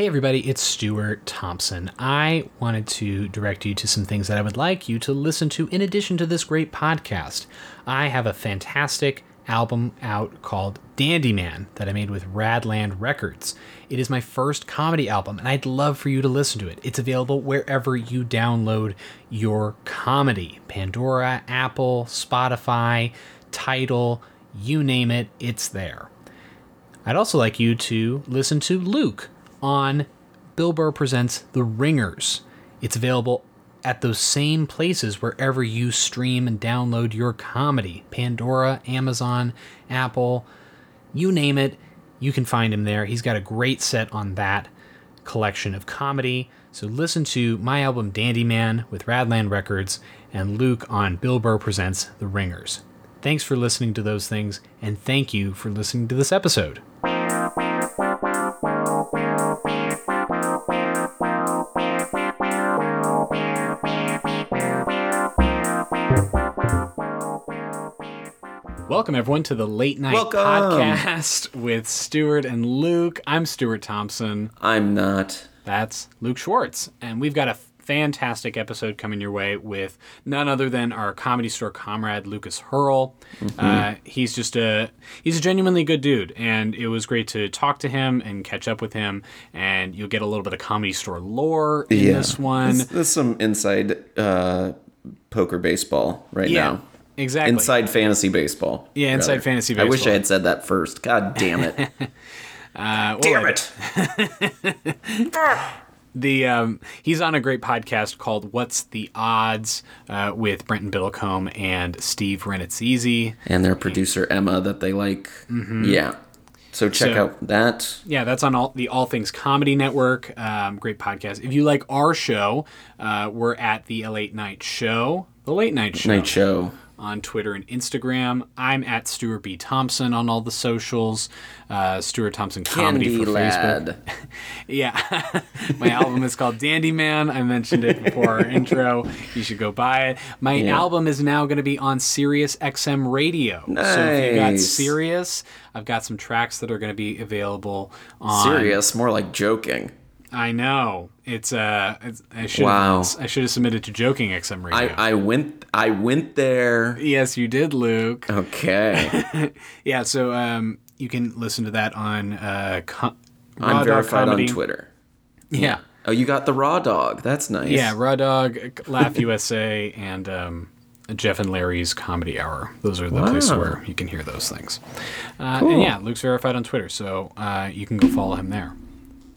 Hey, everybody, it's Stuart Thompson. I wanted to direct you to some things that I would like you to listen to in addition to this great podcast. I have a fantastic album out called Dandy Man that I made with Radland Records. It is my first comedy album, and I'd love for you to listen to it. It's available wherever you download your comedy Pandora, Apple, Spotify, Tidal, you name it, it's there. I'd also like you to listen to Luke on Bill Burr Presents The Ringers. It's available at those same places wherever you stream and download your comedy Pandora, Amazon, Apple, you name it, you can find him there. He's got a great set on that collection of comedy. So listen to my album Dandy Man with Radland Records and Luke on Bill Burr Presents The Ringers. Thanks for listening to those things, and thank you for listening to this episode. Welcome everyone to the late night Welcome. podcast with Stuart and Luke. I'm Stuart Thompson. I'm not. That's Luke Schwartz, and we've got a fantastic episode coming your way with none other than our comedy store comrade Lucas Hirl. Uh, he's just a he's a genuinely good dude, and it was great to talk to him and catch up with him. And you'll get a little bit of comedy store lore in this one. There's, some inside uh, poker baseball right yeah, now. Exactly. Inside fantasy baseball. Yeah, inside fantasy baseball. I wish. I had said that first. God damn it. Uh, damn it. the um, he's on a great podcast called "What's the Odds" uh, with Brenton Biddlecombe and Steve Rannazzisi. And their producer Emma that they like. Yeah. So check Mm-hmm. So- out that. Yeah, that's on all the All Things Comedy Network. Um, great podcast. If you like our show, uh, we're at the Late Night Show, the Late Night Show, Night show. On Twitter and Instagram. I'm at Stuart B Thompson on all the socials. Uh, Stuart Thompson Comedy Candy for lad. Facebook. Yeah, my album is called Dandy Man. I mentioned it before our intro. You should go buy it. My Yeah. album is now going to be on Sirius XM Radio. So if you got Sirius, I've got some tracks that are going to be available on. Serious, more like joking. I know it's uh, it's, I should Wow. I should have submitted to Joking XM Radio. I, I went I went there. yes, you did, Luke. Okay. Yeah, so um, you can listen to that on uh, com- I'm verified on Twitter. Yeah. Oh, you got the raw dog. That's nice. Yeah, Raw Dog, Laugh USA, and um, Jeff and Larry's Comedy Hour. Those are the places where you can hear those things. Uh, And yeah, Luke's verified on Twitter, so uh, you can go follow him there.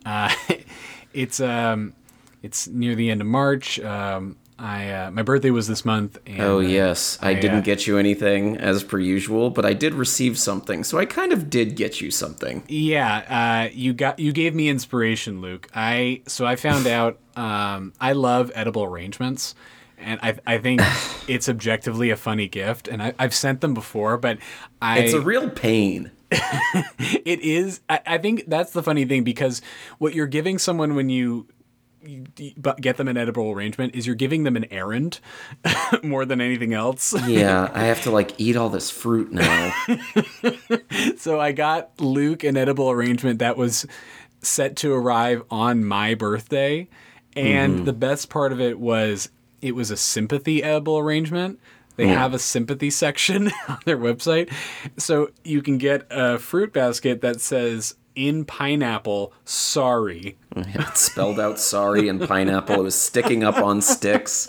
Uh, it's um, it's near the end of March. Um, I uh, my birthday was this month. And, Oh uh, yes, I, I, didn't uh, get you anything as per usual, but I did receive something, so I kind of did get you something. Yeah, uh, you got you gave me inspiration, Luke. I so I found out um, I love edible arrangements, and I I think it's objectively a funny gift, and I, I've sent them before, but I It's a real pain. It is. I, I think that's the funny thing because what you're giving someone when you. you but get them an edible arrangement is you're giving them an errand more than anything else. Yeah, I have to like eat all this fruit now. So I got Luke an edible arrangement that was set to arrive on my birthday. And mm-hmm. the best part of it was it was a sympathy edible arrangement. They have a sympathy section on their website. So you can get a fruit basket that says in pineapple, sorry. It spelled out sorry in pineapple. It was sticking up on sticks,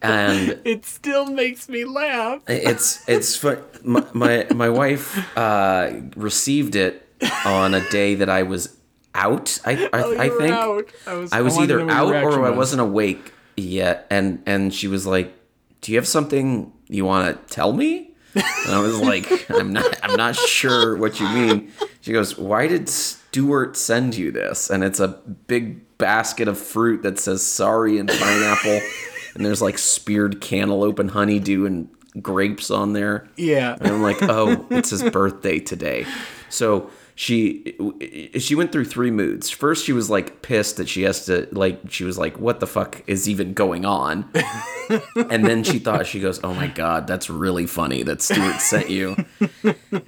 and It still makes me laugh. it's it's my my, my wife uh, received it on a day that I was out. I I, Oh, I think out. I was, I was either know what your out or reaction I was. wasn't awake yet, and and she was like, "Do you have something you want to tell me?" And I was like, "I'm not I'm not sure what you mean." She goes, "Why did Stuart send you this?" And it's a big basket of fruit that says "sorry" and pineapple, and there's like speared cantaloupe and honeydew and grapes on there. Yeah. And I'm like, oh, it's his birthday today. So she she went through three moods. First, she was like pissed that she has to like. She was like, "What the fuck is even going on?" and then she thought she goes, "Oh my god, that's really funny that Stuart sent you."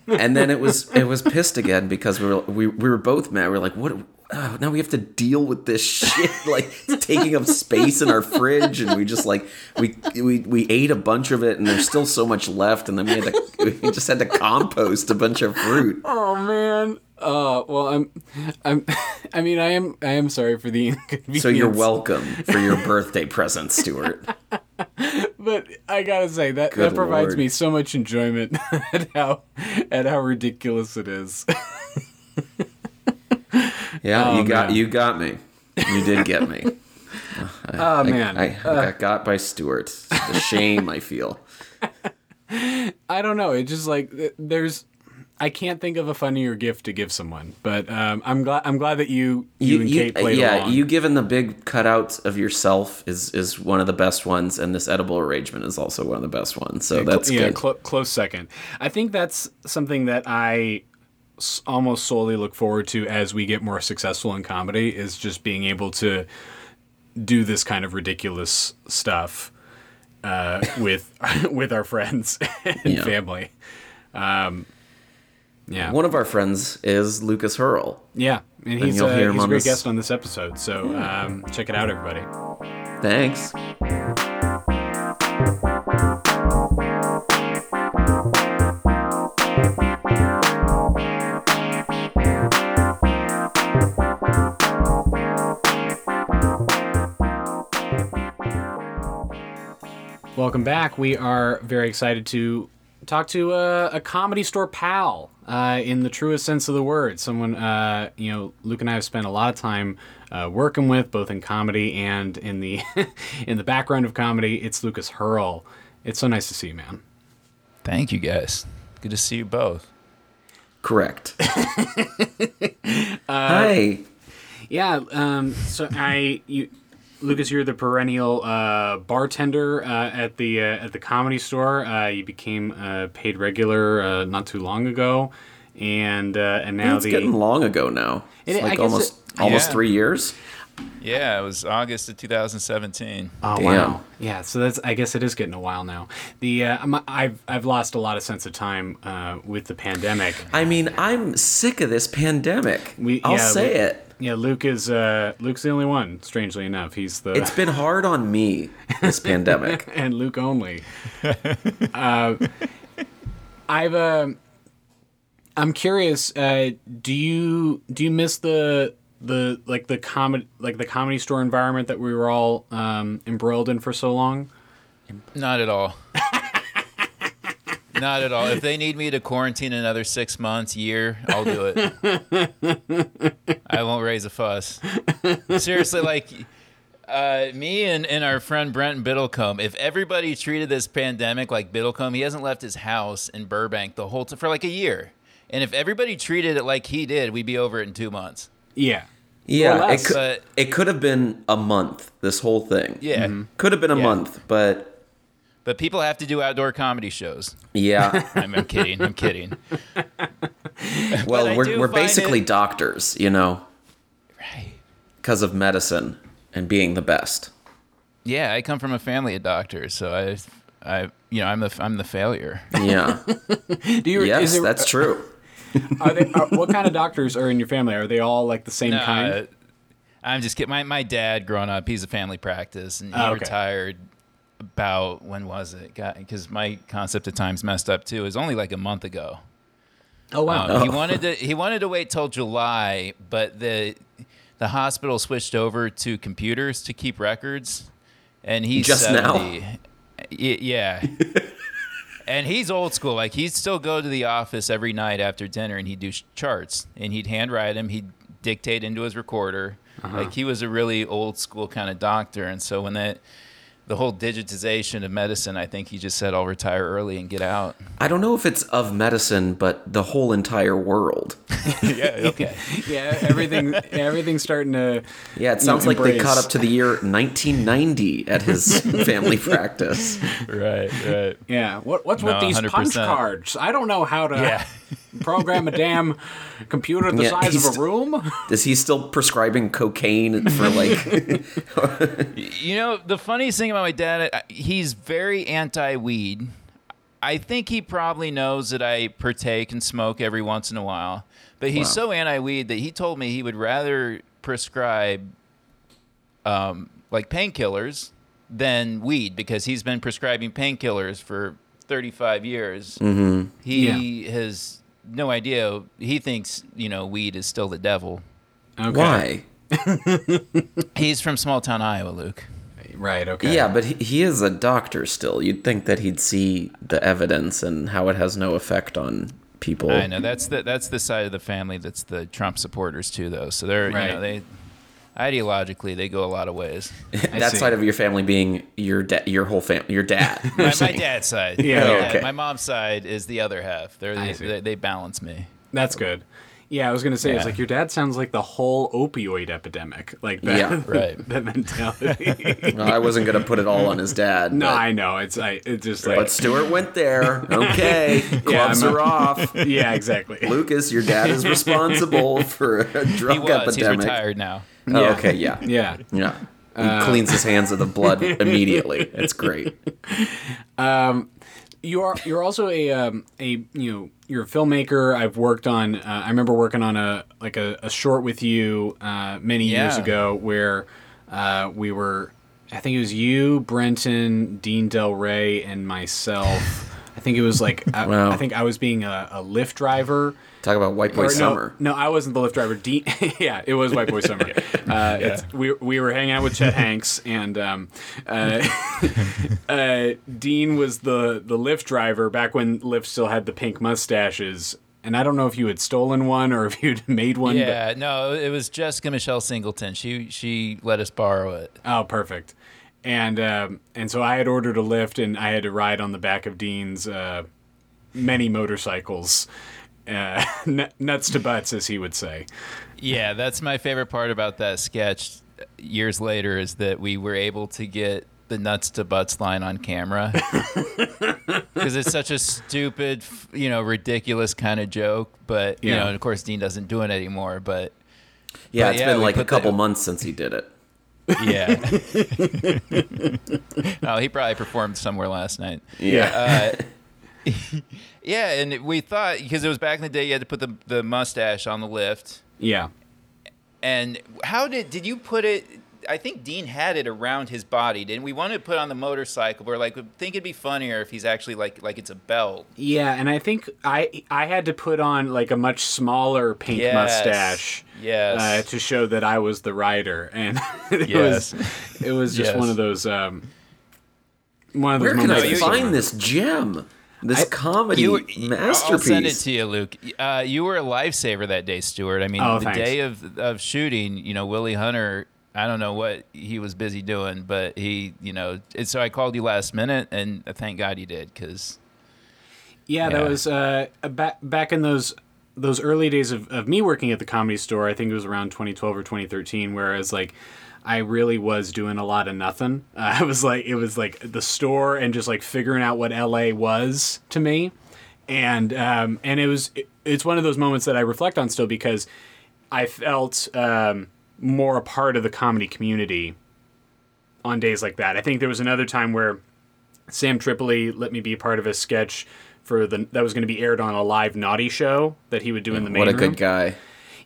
and then it was it was pissed again because we were we, we were both mad. We were like, "What oh, now we have to deal with this shit. Like it's taking up space in our fridge, and we just like we we we ate a bunch of it, and there's still so much left, and then we had to we just had to compost a bunch of fruit. Oh man. Uh, well, I'm, I'm, I mean, I am, I am sorry for the inconvenience. So you're welcome for your birthday present, Stuart. but I gotta say that Good that provides Lord. me so much enjoyment at how at how ridiculous it is. Yeah, Oh, you got man. you got me. You did get me. Oh I, man, I, I got got by Stuart. The shame I feel. I don't know. It just like there's. I can't think of a funnier gift to give someone, but um, I'm glad. I'm glad that you you, and Kate played yeah, along. you giving the big cutouts of yourself is is one of the best ones, and this edible arrangement is also one of the best ones. So that's yeah, good. clo- close second. I think that's something that I almost solely look forward to as we get more successful in comedy is just being able to do this kind of ridiculous stuff uh, with with our friends and Yeah. family. Um, yeah, One of our friends is Lucas Hirl. yeah, and he's, you'll uh, he's a great this- guest on this episode. So um, check it out, everybody. Thanks. Welcome back. We are very excited to talk to a, a comedy store pal uh, in the truest sense of the word. Someone, uh, you know, Luke and I have spent a lot of time uh, working with, both in comedy and in the in the background of comedy. It's Lucas Hirl. It's so nice to see you, man. Thank you guys. Good to see you both. Correct. Uh, Hi. Yeah. Um, so I, you, Lucas, you're the perennial uh, bartender uh, at the uh, at the comedy store. Uh, you became a paid regular uh, not too long ago, and uh, and now it's the getting long ago now. It's It- like almost it- almost Yeah. three years. Yeah, it was August of 2017. Oh Damn. wow! Yeah, so that's I guess it is getting a while now. The uh, I'm, I've I've lost a lot of sense of time uh, with the pandemic. I mean, I'm sick of this pandemic. We- I'll yeah, say we- it. Yeah, Luke is uh, Luke's the only one. Strangely enough, he's the It's been hard on me this pandemic. and Luke only. uh, I've uh, I'm curious. Uh, do you do you miss the the like the comedy like the comedy store environment that we were all um, embroiled in for so long? Not at all. Not at all. If they need me to quarantine another six months, year, I'll do it. I won't raise a fuss. Seriously, like uh, me and, and our friend Brent Biddlecombe, if everybody treated this pandemic like Biddlecombe, he hasn't left his house in Burbank the whole time for like a year. And if everybody treated it like he did, we'd be over it in two months. Yeah. Yeah, it could, But- it could have been a month. This whole thing. Yeah. Could have been a Yeah. month, but But people have to do outdoor comedy shows. yeah. I'm, I'm kidding. I'm kidding. well, we're we're basically it- doctors, you know, Right. because of medicine and being the best. Yeah, I come from a family of doctors, so I, I, you know, I'm the I'm the failure. Yeah. Do you? yes, there- that's true. Are they, are, what kind of doctors are in your family? Are they all like the same kind? Uh, I'm just kidding. My my dad, growing up, he's a family practice, and he Oh, okay. retired about when was it? Because my concept of time's messed up too. It was only like a month ago. Oh wow! Um, He wanted to he wanted to wait till July, but the the hospital switched over to computers to keep records, and he's Just now? 70. Y- yeah. and he's old school. Like he'd still go to the office every night after dinner, and he'd do charts, and he'd handwrite them. He'd dictate into his recorder. Like he was a really old school kind of doctor, and so when that the whole digitization of medicine, I think he just said, "I'll retire early and get out." I don't know if it's of medicine, but the whole entire world. yeah. Okay. yeah, everything everything's starting to. Yeah, it sounds like they caught up to the year 1990 at his family practice. right. Right. Yeah, what what's with these punch 100%. cards? I don't know how to Yeah. Program a damn computer the Yeah, size of a room. Is he still prescribing cocaine for like? You know, the funniest thing about my dad, he's very anti weed. I think he probably knows that I partake and smoke every once in a while, but he's so anti-weed that he told me he would rather prescribe, um, like painkillers than weed because he's been prescribing painkillers for 35 years. Mm-hmm. He has no idea. He thinks you know weed is still the devil. Okay. Why? He's from small town Iowa, Luke. Right. Okay. Yeah, but he, he is a doctor still. You'd think that he'd see the evidence and how it has no effect on people. I know that's the that's the side of the family that's the Trump supporters too, though. So they're Right. you know they ideologically they go a lot of ways. that see. side of your family being your da- your whole family, your dad. my, my dad's side, Yeah, My yeah. dad- Okay. My mom's side is the other half. They're I they, they, they balance me. That's good. Yeah, I was gonna say it's like your dad sounds like the whole opioid epidemic, like that. Yeah, right. that mentality. No, I wasn't gonna put it all on his dad. no, but, I know. It's I. It's just like but Stuart went there. Okay, clubs I'm a- are off. yeah, exactly. Lucas, your dad is responsible for a drug He drug was. He's epidemic. retired now. Oh, Yeah. okay, yeah, Yeah. yeah. He uh, cleans his hands of the blood immediately. It's great. Um, You are you're also a um, a you know you're a filmmaker. I've worked on. Uh, I remember working on a like a, a short with you uh, many years ago where uh, we were. I think it was you, Brenton, Dean Delray, and myself. I think it was like I, Wow. I think I was being a, a Lyft driver. Talk about white boy Or summer. No, no, I wasn't the Lyft driver. Dean, yeah, it was White Boy Summer. Uh, it's, we we were hanging out with Chet Hanks, and um, uh, uh, Dean was the the Lyft driver back when Lyft still had the pink mustaches. And I don't know if you had stolen one or if you'd made one. but- Yeah, no, it was Jessica Michelle Singleton. She she let us borrow it. Oh, perfect. And um, and so I had ordered a lift, and I had to ride on the back of Dean's uh, many motorcycles, uh, n- nuts to butts, as he would say. Yeah, that's my favorite part about that sketch. Years later, is that we were able to get the nuts to butts line on camera because it's such a stupid, you know, ridiculous kind of joke. But you Yeah. know, and of course, Dean doesn't do it anymore. But Yeah, But it's yeah, been like a couple the- months since he did it. yeah, oh, he probably performed somewhere last night. Yeah. Uh, yeah, and we thought because it was back in the day, you had to put the the mustache on the lift. Yeah. And how did did you put it? I think Dean had it around his body, didn't we? Wanted to put it on the motorcycle. We're like, we think it'd be funnier if he's actually like like it's a belt. Yeah, and I think I I had to put on like a much smaller pink Yes. mustache. Yes. Uh, to show that I was the rider, and it Yes. was it was just Yes. one of those um, one of those Where can moments. I find this gem? This comedy You, masterpiece. I'll send it to you, Luke. Uh, you were a lifesaver that day, Stuart. I mean, Oh, the thanks. day of of shooting, you know, Willie Hunter. I don't know what he was busy doing, but he, you know, and so I called you last minute, and thank God he did, because Yeah, that was uh, back back in those those early days of, of me working at the comedy store. I think it was around 2012 or 2013, whereas like I really was doing a lot of nothing. Uh, I was like it was like the store and just like figuring out what LA was to me, and um, and it was it, it's one of those moments that I reflect on still because I felt um, more a part of the comedy community on days like that. I think there was another time where Sam Tripoli let me be part of a sketch for the that was going to be aired on a live naughty show that he would do in the main What a room. good guy.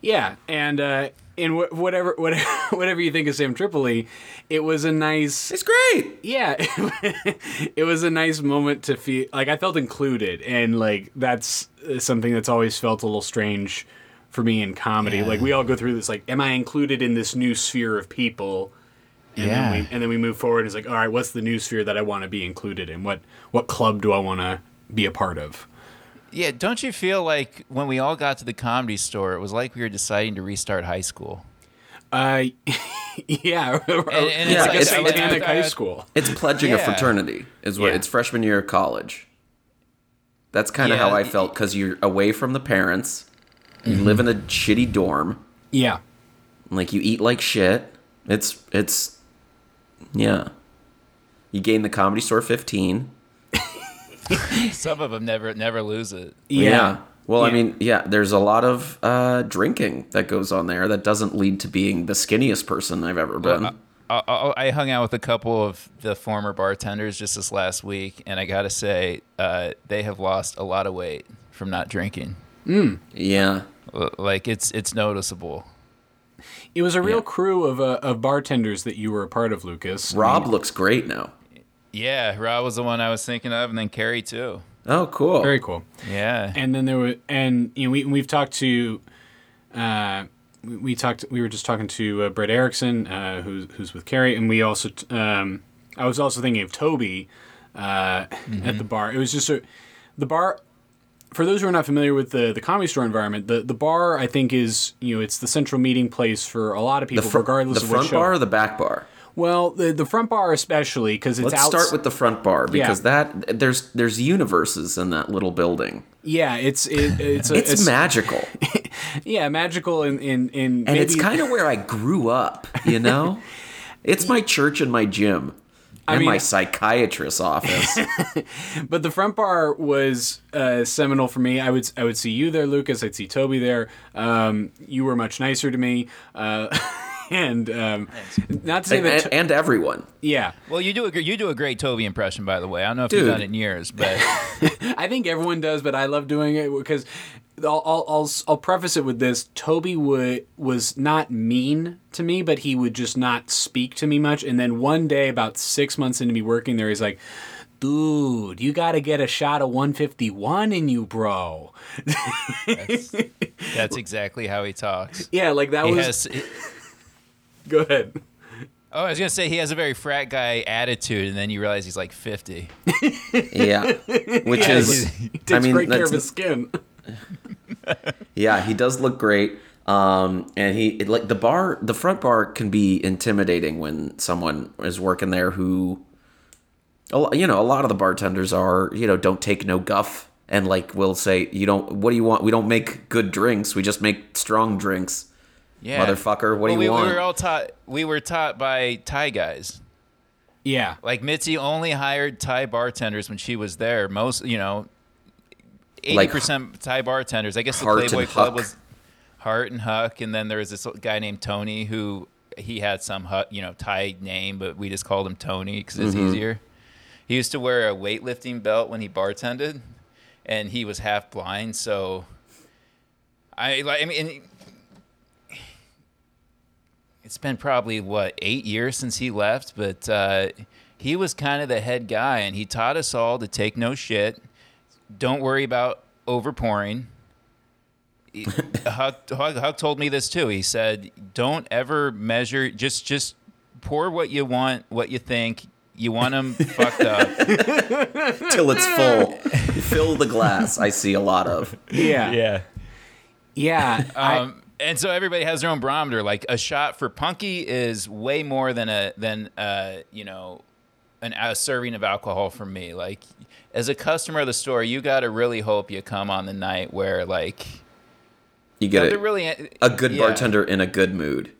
Yeah, and uh, and wh- whatever whatever whatever you think of Sam Tripoli, it was a nice It's great. yeah, it was a nice moment to feel like I felt included, and like that's uh, something that's always felt a little strange for me in comedy. Yeah. Like we all go through this, like, am I included in this new sphere of people? And Yeah. Then we, and then we move forward. And it's like, all right, what's the new sphere that I want to be included in? What what club do I want to be a part of? Yeah, don't you feel like when we all got to the comedy store, it was like we were deciding to restart high school? Uh, yeah, And, and Yeah, like a it's- like- satanic I- high school. It's pledging a fraternity. Is what Yeah. it's freshman year of college. That's kind of Yeah. how I felt because you're away from the parents. You live in a shitty dorm. Yeah, Like you eat like shit. It's it's yeah. You gain the comedy store 15. Some of them never never lose it. yeah. Well, I mean, yeah, there's a lot of uh, drinking that goes on there that doesn't lead to being the skinniest person I've ever been. Uh, I, I I hung out with a couple of the former bartenders just this last week, and I gotta say, uh, they have lost a lot of weight from not drinking. Yeah. Like it's it's noticeable. It was a real Yeah. crew of uh, of bartenders that you were a part of, Lucas. I Rob mean, looks great now. Yeah, Rob was the one I was thinking of, and then Carrie too. Oh, cool. very cool. Yeah, And then there were, and you know, we we've talked to, uh, we, we talked, we were just talking to uh, Brett Erickson, uh, who's who's with Carrie, and we also, t- um, I was also thinking of Toby, uh, at the bar. It was just a, the bar. For those who are not familiar with the, the comedy store environment, the, the bar I think is you know it's the central meeting place for a lot of people, fr- regardless of what front bar or the back bar? Well, the the front bar especially because it's Let's out. start with the front bar because that there's there's universes in that little building. yeah, it's it, it's a, It's, magical, yeah magical in in in and maybe, it's kind of where I grew up. You know, it's my church and my gym. And mean- my psychiatrist's office. But the front bar was uh, seminal for me. I would I would see you there, Lucas. I'd see Toby there. Um, you were much nicer to me, uh, and um, not to say and, that. and, and everyone. yeah, Well, you do a you do a great Toby impression, by the way. I don't know if Dude. you've done it in years, but I think everyone does, but I love doing it because I'll I'll I'll, I'll preface it with this: Toby would was not mean to me, but he would just not speak to me much. And then one day, about six months into me working there, he's like. Dude, you got to get a shot of 151 in you, bro. that's, that's exactly how he talks. Yeah, like that He was. has. Go ahead. Oh, I was gonna say he has a very frat guy attitude, and then you realize he's like fifty. Yeah, which Yeah, is, he takes I mean, great care of his skin. yeah, he does look great. Um, and he it, like the bar, the front bar can be intimidating when someone is working there who, a you know, a lot of the bartenders are, you know, don't take no guff and like will say, you don't, what do you want? We don't make good drinks. We just make strong drinks. Yeah, Motherfucker, what do you we, want? We were all taught. We were taught by Thai guys. Yeah. Like Mitzi only hired Thai bartenders when she was there. Most, you know, eighty Like percent Thai bartenders. I guess the Hart Playboy Club Huck. was Hart and Huck, and then there was this guy named Tony who he had some you know, Thai name, but we just called him Tony because it's Mm-hmm. easier. He used to wear a weightlifting belt when he bartended, and he was half blind, so I like. I mean. And, it's been probably what eight years since he left, but uh, he was kind of the head guy, and he taught us all to take no shit. Don't worry about overpouring. He- Huck, Huck, Huck told me this too. He said, "Don't ever measure. Just just pour what you want, what you think. You want them fucked up. Till it's full. Fill the glass. I see a lot of. Yeah. Yeah. Yeah. Um, and so everybody has their own barometer. Like a shot for Punky is way more than a than uh you know an a serving of alcohol for me. Like as a customer of the store, you got to really hope you come on the night where like You get they're it. really A good yeah. bartender in a good mood.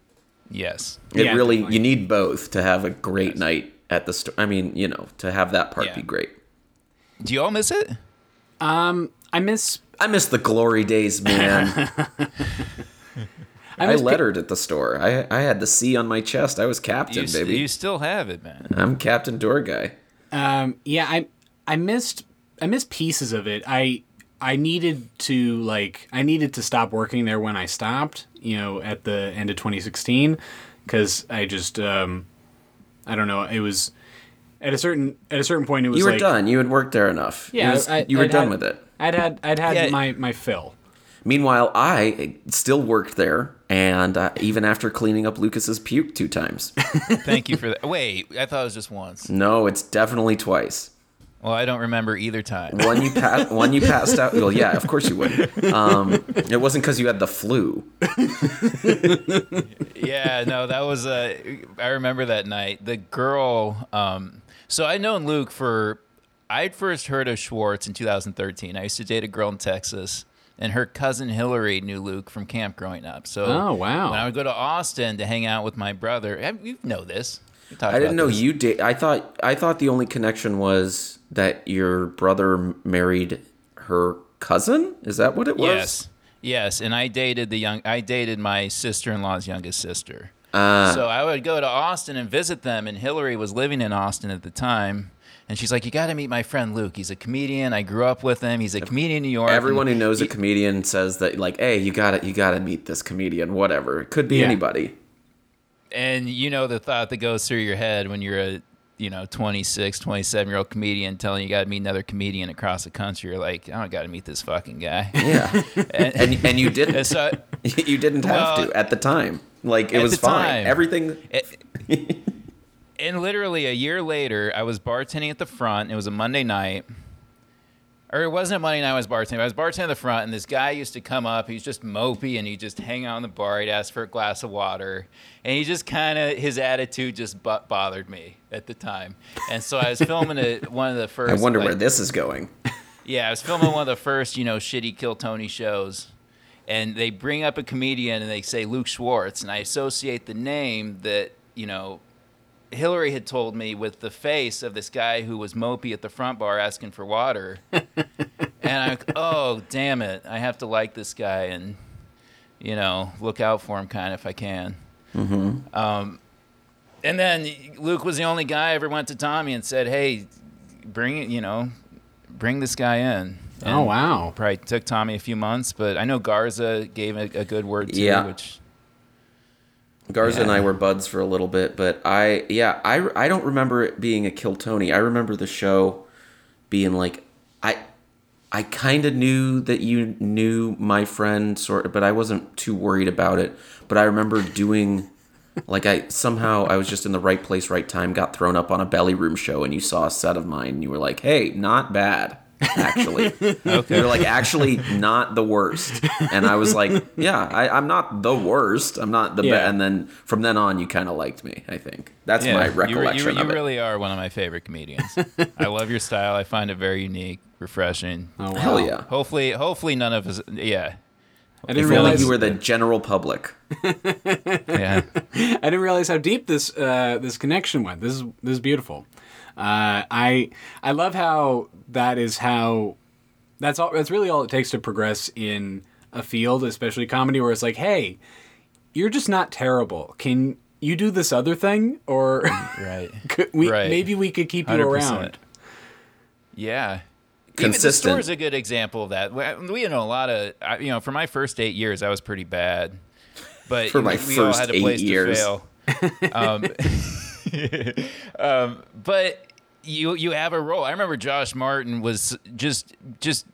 Yes. It Yeah, really definitely. you need both to have a great night at the store. I mean, you know, to have that part Yeah. be great. Do you all miss it? um, I miss. I miss the glory days, man. I, I miss lettered at the store. I I had the C on my chest. I was captain, You, baby. you still have it, man. I'm captain door guy. Um, yeah, I I missed I missed pieces of it. I I needed to like I needed to stop working there when I stopped. You know, at the end of 2016, because I just um, I don't know. It was at a certain at a certain point. It was You were like, done. You had worked there enough. Yeah, was- I- you were I'd done had- with it. I'd had I'd had Yeah. my my fill. Meanwhile, I still worked there, and uh, even after cleaning up Lucas's puke two times. Thank you for that. Wait, I thought it was just once. no, it's definitely twice. Well, I don't remember either time. One you passed. One you passed out. Well, yeah, of course you would. Um, it wasn't because you had the flu. yeah, no, that was uh, I remember that night. The girl. Um, so I'd known Luke for. I'd first heard of Schwartz in 2013. I used to date a girl in Texas, and her cousin Hillary knew Luke from camp growing up. So Oh, wow. when I would go to Austin to hang out with my brother, you know this. I didn't know this. you did. I thought. I thought the only connection was that your brother married her cousin. Is that what it was? Yes, yes, and I dated the young. I dated my sister-in-law's youngest sister. Ah. So I would go to Austin and visit them, and Hillary was living in Austin at the time. And she's like, "You got to meet my friend Luke. He's a comedian. I grew up with him. He's a comedian in New York." Everyone who And knows a comedian says that, like, hey, you got to you got to meet this comedian. Whatever, it could be Yeah. anybody. and you know the thought that goes through your head when you're a you know 26 27 year old comedian telling you got to meet another comedian across the country you're like i don't got to meet this fucking guy Yeah, and, and and you didn't. and so you didn't have Well, to at the time. Like it was fine. time. Everything. And literally a year later i was bartending at the front it was a monday night or it wasn't a Monday night I was bartending. I was bartending at the front, and this guy used to come up. He was just mopey, and he'd just hang out in the bar. He'd ask for a glass of water, and he just kind of his attitude just bo- bothered me at the time. And so I was filming a, one of the first. I wonder like, where this is going. Yeah, I was filming one of the first, you know, shitty Kill Tony shows. And they bring up a comedian and they say Luke Schwartz. And I associate the name that, you know, Hillary had told me with the face of this guy who was mopey at the front bar asking for water. and I'm like, oh, damn it. I have to like this guy and, you know, look out for him kind of if I can. Um, and then Luke was the only guy I ever went to Tommy and said, hey, bring it, you know, bring this guy in. Oh wow. Probably took Tommy a few months, but I know Garza gave a, a good word too, Yeah. which Garza and I were buds for a little bit, but I yeah I I don't remember it being a Kill Tony. I remember the show being like I I kind of knew that you knew my friend sort of, but I wasn't too worried about it. But I remember doing like I somehow I was just in the right place, right time, got thrown up on a belly room show, and you saw a set of mine, and you were like, "Hey, not bad." Actually, okay. you were like, actually, not the worst. And I was like, yeah, I, I'm not the worst. I'm not the Yeah. best. And then from then on, you kind of liked me. I think that's yeah, my recollection You, you, of it. really are one of my favorite comedians. I love your style. I find it very unique, refreshing. Oh, wow. Hell yeah! Hopefully, hopefully none of us. Yeah, I I didn't feel like realize you were the general public. yeah. I didn't realize how deep this uh, this connection went. This is this is beautiful. Uh, I I love how that is how that's all. That's really all it takes to progress in a field, especially comedy, where it's like, hey, you're just not terrible. Can you do this other thing, or right. could we Right. maybe we could keep you 100%. around? Yeah. Even the Consistent. store's a good example of that. We we know a lot of, I- you know, for my first eight years, I was pretty bad. But For my we all first had a eight years. to fail. um, um, but you you have a role. I remember Josh Martin was just just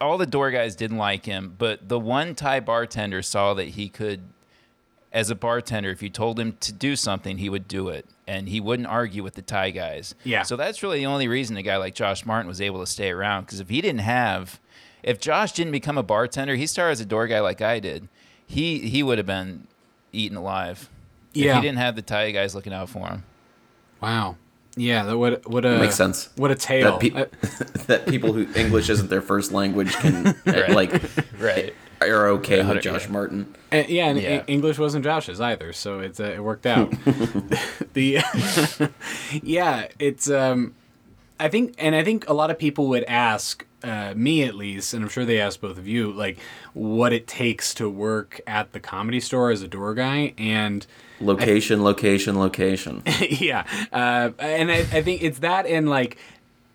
all the door guys didn't like him, but the one Thai bartender saw that he could as a bartender, if you told him to do something, he would do it, and he wouldn't argue with the Thai guys. Yeah. So that's really the only reason a guy like Josh Martin was able to stay around. Because if he didn't have, if Josh didn't become a bartender, he started as a door guy like I did. He he would have been eaten alive. Yeah. If he didn't have the Thai guys looking out for him. Wow. Yeah. That what what a Makes sense. What a tale. That, pe- that people who English isn't their first language can uh, Right. like Right. are okay with Josh yeah. Martin. And, yeah, and Yeah. English wasn't Josh's either, so it's uh, it worked out. the yeah, it's um, I think, and I think a lot of people would ask uh, me at least, and I'm sure they asked both of you, like what it takes to work at the comedy store as a door guy, and Location, location, location. yeah, uh, and I, I think it's that and like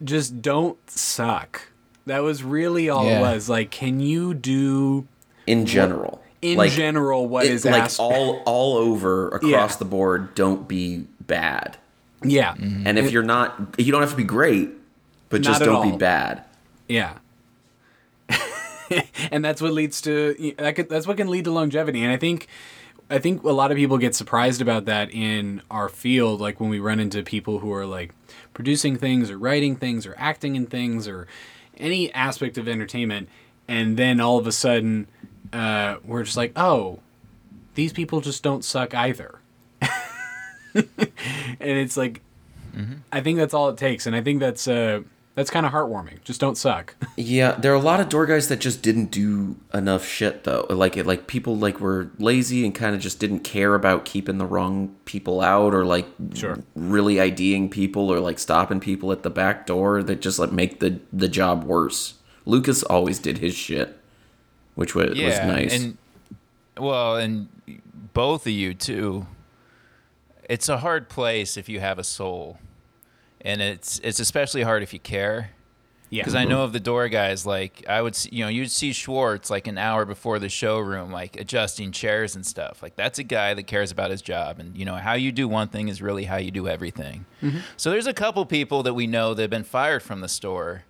just don't suck. That was really all Yeah. it was. Like, can you do In general. in Like, general what it- is like asked? all all over across Yeah. the board don't be bad yeah, and if you're not you don't have to be great but just don't be bad Yeah. and that's what leads to that could, that's what can lead to longevity. And I think I think a lot of people get surprised about that in our field like when we run into people who are like producing things or writing things or acting in things or any aspect of entertainment and then all of a sudden uh, we're just like oh these people just don't suck either. And it's like I think that's all it takes. And I think that's uh that's kind of heartwarming just don't suck yeah there are a lot of door guys that just didn't do enough shit though like it like people like were lazy and kind of just didn't care about keeping the wrong people out or like Sure. really IDing people or like stopping people at the back door that just like make the the job worse lucas always did his shit which was, was Yeah. nice And well, and both of you too. it's a hard place if you have a soul, and it's it's especially hard if you care. Yeah. Because I know of the door guys, like I would, see, you know, you'd see Schwartz like an hour before the showroom, like adjusting chairs and stuff. Like that's a guy that cares about his job, and you know how you do one thing is really how you do everything. Mm-hmm. So there's a couple people that we know that have been fired from the store,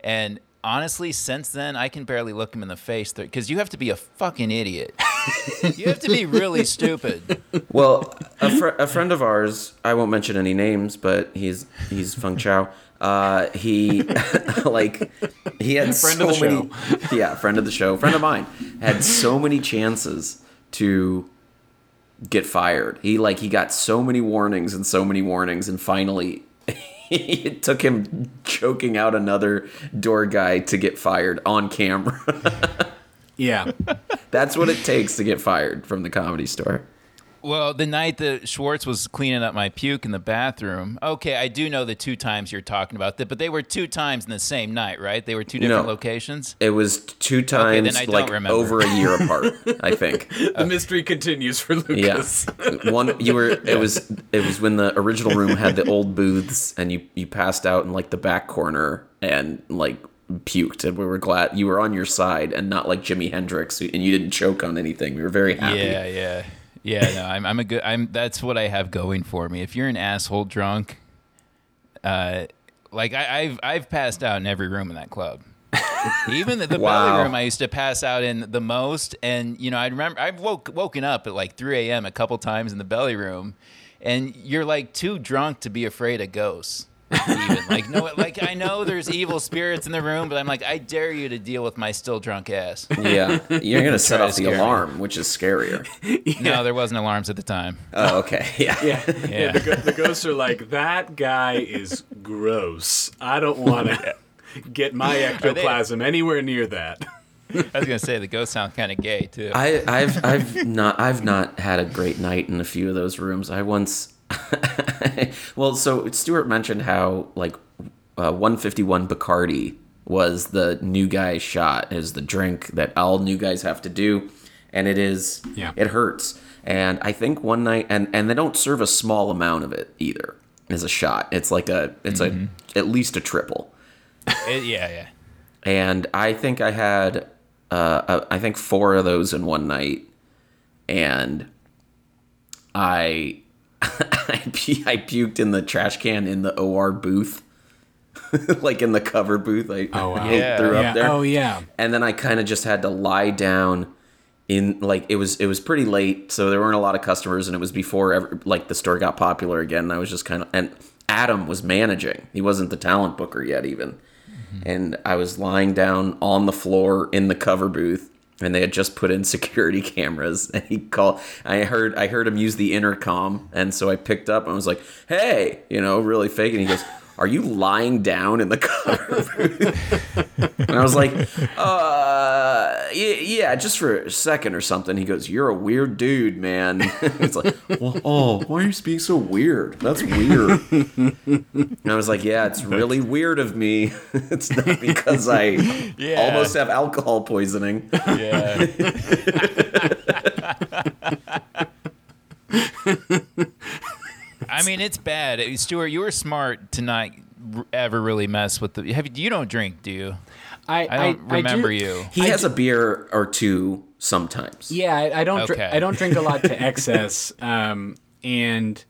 and honestly, since then I can barely look him in the face because you have to be a fucking idiot. you have to be really stupid. Well, a, fr- a friend of ours, I won't mention any names, but he's he's Feng Chao. Uh, he like he had Friend so of the many, yeah, friend of the show, friend of mine, had so many chances to get fired. He like he got so many warnings and so many warnings, and finally. it took him choking out another door guy to get fired on camera. Yeah. That's what it takes to get fired from the comedy store. Well, the night that Schwartz was cleaning up my puke in the bathroom. Okay, I do know the two times you're talking about that, but they were two times in the same night, right? They were two different No. locations. It was two times, then like remember. over a year apart. I think. the mystery continues for Lucas. Yeah, one you were. It was. It was when the original room had the old booths, and you you passed out in like the back corner and like puked, and we were glad you were on your side and not like Jimi Hendrix, and you didn't choke on anything. We were very happy. Yeah, yeah, yeah. No, I'm, I'm a good. I'm. That's what I have going for me. If you're an asshole drunk, uh, like I, I've I've passed out in every room in that club. Even the, the Wow. belly room I used to pass out in the most, and you know I remember I've woke woken up at like 3 a.m. a couple times in the belly room, and you're like too drunk to be afraid of ghosts. Even like no, like I know there's evil spirits in the room, but I'm like I dare you to deal with my still drunk ass. Yeah, you're gonna set off the scare me. alarm, which is scarier. No, there wasn't alarms at the time. Oh, okay. Yeah. Yeah. Yeah. the, the ghosts are like, that guy is gross. I don't want to get my ectoplasm anywhere near that. I was gonna say the ghosts sound kind of gay too. I, I've I've not I've not had a great night in a few of those rooms. I once, well, so Stuart mentioned how like uh, 151 Bacardi was the new guy shot is the drink that all new guys have to do, and it is Yeah. it hurts. And I think one night, and and they don't serve a small amount of it either as a shot. It's like a it's a at least a triple It- yeah, yeah. and I think I had uh, uh, I think four of those in one night, and I I, pu- I puked in the trash can in the OR booth, like in the cover booth. I, Oh, wow. Yeah. threw yeah. up there, Oh, yeah. and then I kind of just had to lie down in like it was it was pretty late, so there weren't a lot of customers, and it was before ever like the store got popular again. And I was just kind of and Adam was managing; he wasn't the talent booker yet, even. Mm-hmm. And I was lying down on the floor in the cover booth, and they had just put in security cameras. And he called. I heard I heard him use the intercom, and so I picked up and was like, "Hey," you know, really fake. And he goes. Are you lying down in the cover booth? And I was like, uh, yeah, yeah, just for a second or something. He goes, you're a weird dude, man. it's like, well, oh, why are you being so weird? That's weird. and I was like, yeah, it's really weird of me. it's not because I Yeah. almost have alcohol poisoning. Yeah. I mean, it's bad. Uh, Stuart, you were smart to not ever really mess with the. Have you, you don't drink, do you? I, I don't I remember do- you. He has a beer or two sometimes. Yeah, I, I don't. dr- I don't drink a lot to excess, um, and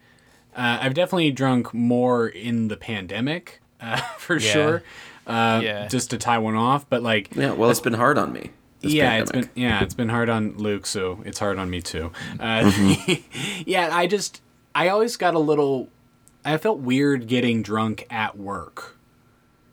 uh, I've definitely drunk more in the pandemic, uh, for Yeah. sure. Uh, Yeah. Just to tie one off, but like, Yeah, well, it's been hard on me. this yeah, it's pandemic. been yeah, it's been hard on Luke, so it's hard on me too. Uh, Mm-hmm. yeah, I just I always got a little. I felt weird getting drunk at work.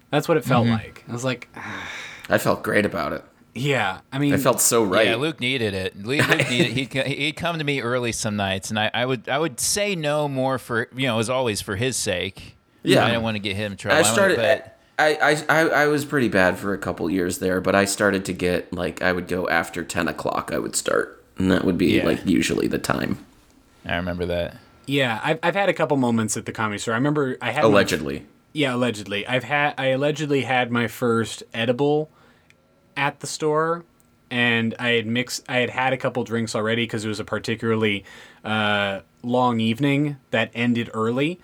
That's what it felt Mm-hmm. like. I was like, ah, I felt great about it. yeah. I mean, I felt so right. Yeah, Luke needed it. Luke, Luke needed. He'd, he'd come to me early some nights, and I, I would I would say no more for you know as always for his sake. Yeah. I didn't want to get him in trouble. I wanted- started. but- I, I, I, I was pretty bad for a couple years there, but I started to get like I would go after ten o'clock. I would start, and that would be Yeah. like usually the time. I remember that. Yeah. I've I've had a couple moments at the comedy store. I remember I had my- Allegedly, Yeah, allegedly. I've had I allegedly had my first edible at the store and I had mixed. I had had a couple drinks already because it was a particularly uh, long evening that ended early,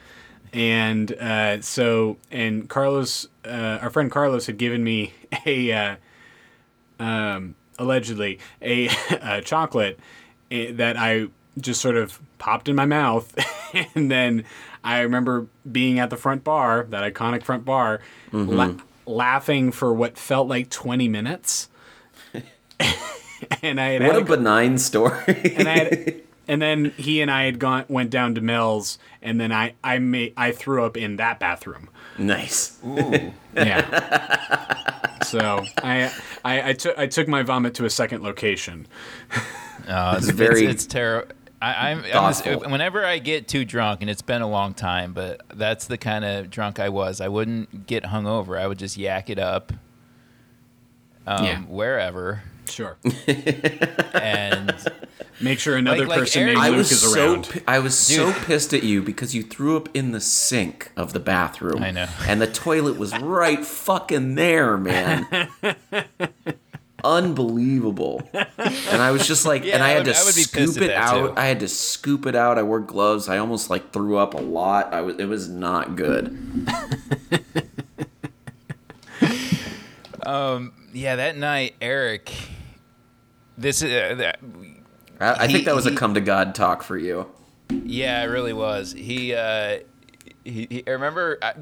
and uh, so and Carlos, uh, our friend Carlos, had given me a uh, um, allegedly a, a chocolate eh, that I just sort of popped in my mouth, and then I remember being at the front bar, that iconic front bar, la- laughing for what felt like twenty minutes. and I had What had a a cou- benign story. and I had, and then he and I had gone went down to Mel's, and then I I made I threw up in that bathroom. nice. Ooh. Yeah. so I I I took I took my vomit to a second location. Uh, it's, very it's, it's terrible. I, I'm, I'm just, whenever I get too drunk, and it's been a long time, but that's the kind of drunk I was. I wouldn't get hungover. I would just yak it up, um, Yeah. wherever, Sure. and Make sure another Like- like person Eric- named I Luke was is so around. pi- I was so pissed at you because you threw up in the sink of the bathroom. I know. And the toilet was right fucking there, man. Unbelievable. And I was just like, Yeah, and I had would- to I would be pissed scoop it out. too. I had to scoop it out. I wore gloves. I almost like threw up a lot. I was. It was not good. um, yeah, that night, Eric. This is uh, that, I, I He- think that was a come to God talk for you. Yeah, it really was. He, uh, he, he I remember I,